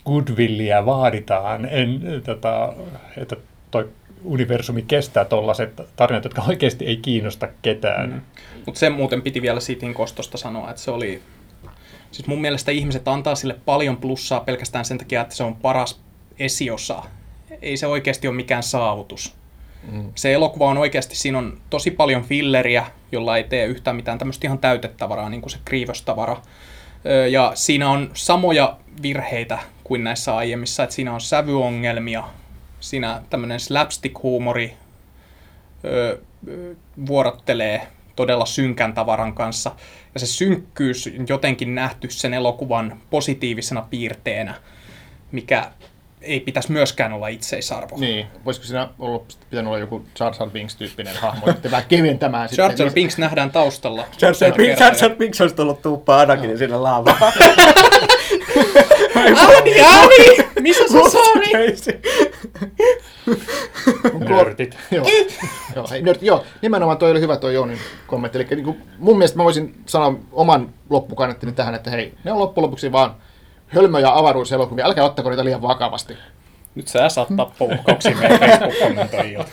goodwillia vaaditaan, en, tota, että toi universumi kestää tollaiset tarinat, jotka oikeasti ei kiinnosta ketään. Mm. Mutta sen muuten piti vielä Sitin kostosta sanoa, että se oli... Siis mun mielestä ihmiset antaa sille paljon plussaa pelkästään sen takia, että se on paras esiosa. Ei se oikeasti ole mikään saavutus. Mm. Se elokuva on oikeasti, siinä on tosi paljon filleriä, jolla ei tee yhtään mitään tämmöistä ihan täytettavaraa, niin kuin se Grievous-tavara. Ö, Ja siinä on samoja virheitä kuin näissä aiemmissa, että siinä on sävyongelmia, siinä tämmöinen slapstick-huumori vuorottelee todella synkän tavaran kanssa. Ja se synkkyys on jotenkin nähty sen elokuvan positiivisena piirteenä, mikä ei pitäisi myöskään olla itseisarvo. Niin, voisiko siinä ollut, pitänyt olla joku Jar Jar Binks-tyyppinen hahmo, että vähän keventämään Jar Jar Binks nähdään taustalla. Jar Jar Binks, Jar Jar Binks olisi tullut tuuppaa Anakinin sinne laavaan. Audi, Audi! Missä sä sorry? Nörtit. joo, joo, hei, nört, joo, nimenomaan toi oli hyvä toi Joonin kommentti. Eli niin kuin, mun mielestä mä voisin sanoa oman loppukannettini tähän, että hei, ne on loppujen lopuksi vaan hölmöjä avaruuselokuvia. Älkää ottako niitä liian vakavasti. Nyt sä saat tappouhkauksia meidän Facebook-kommentoijia.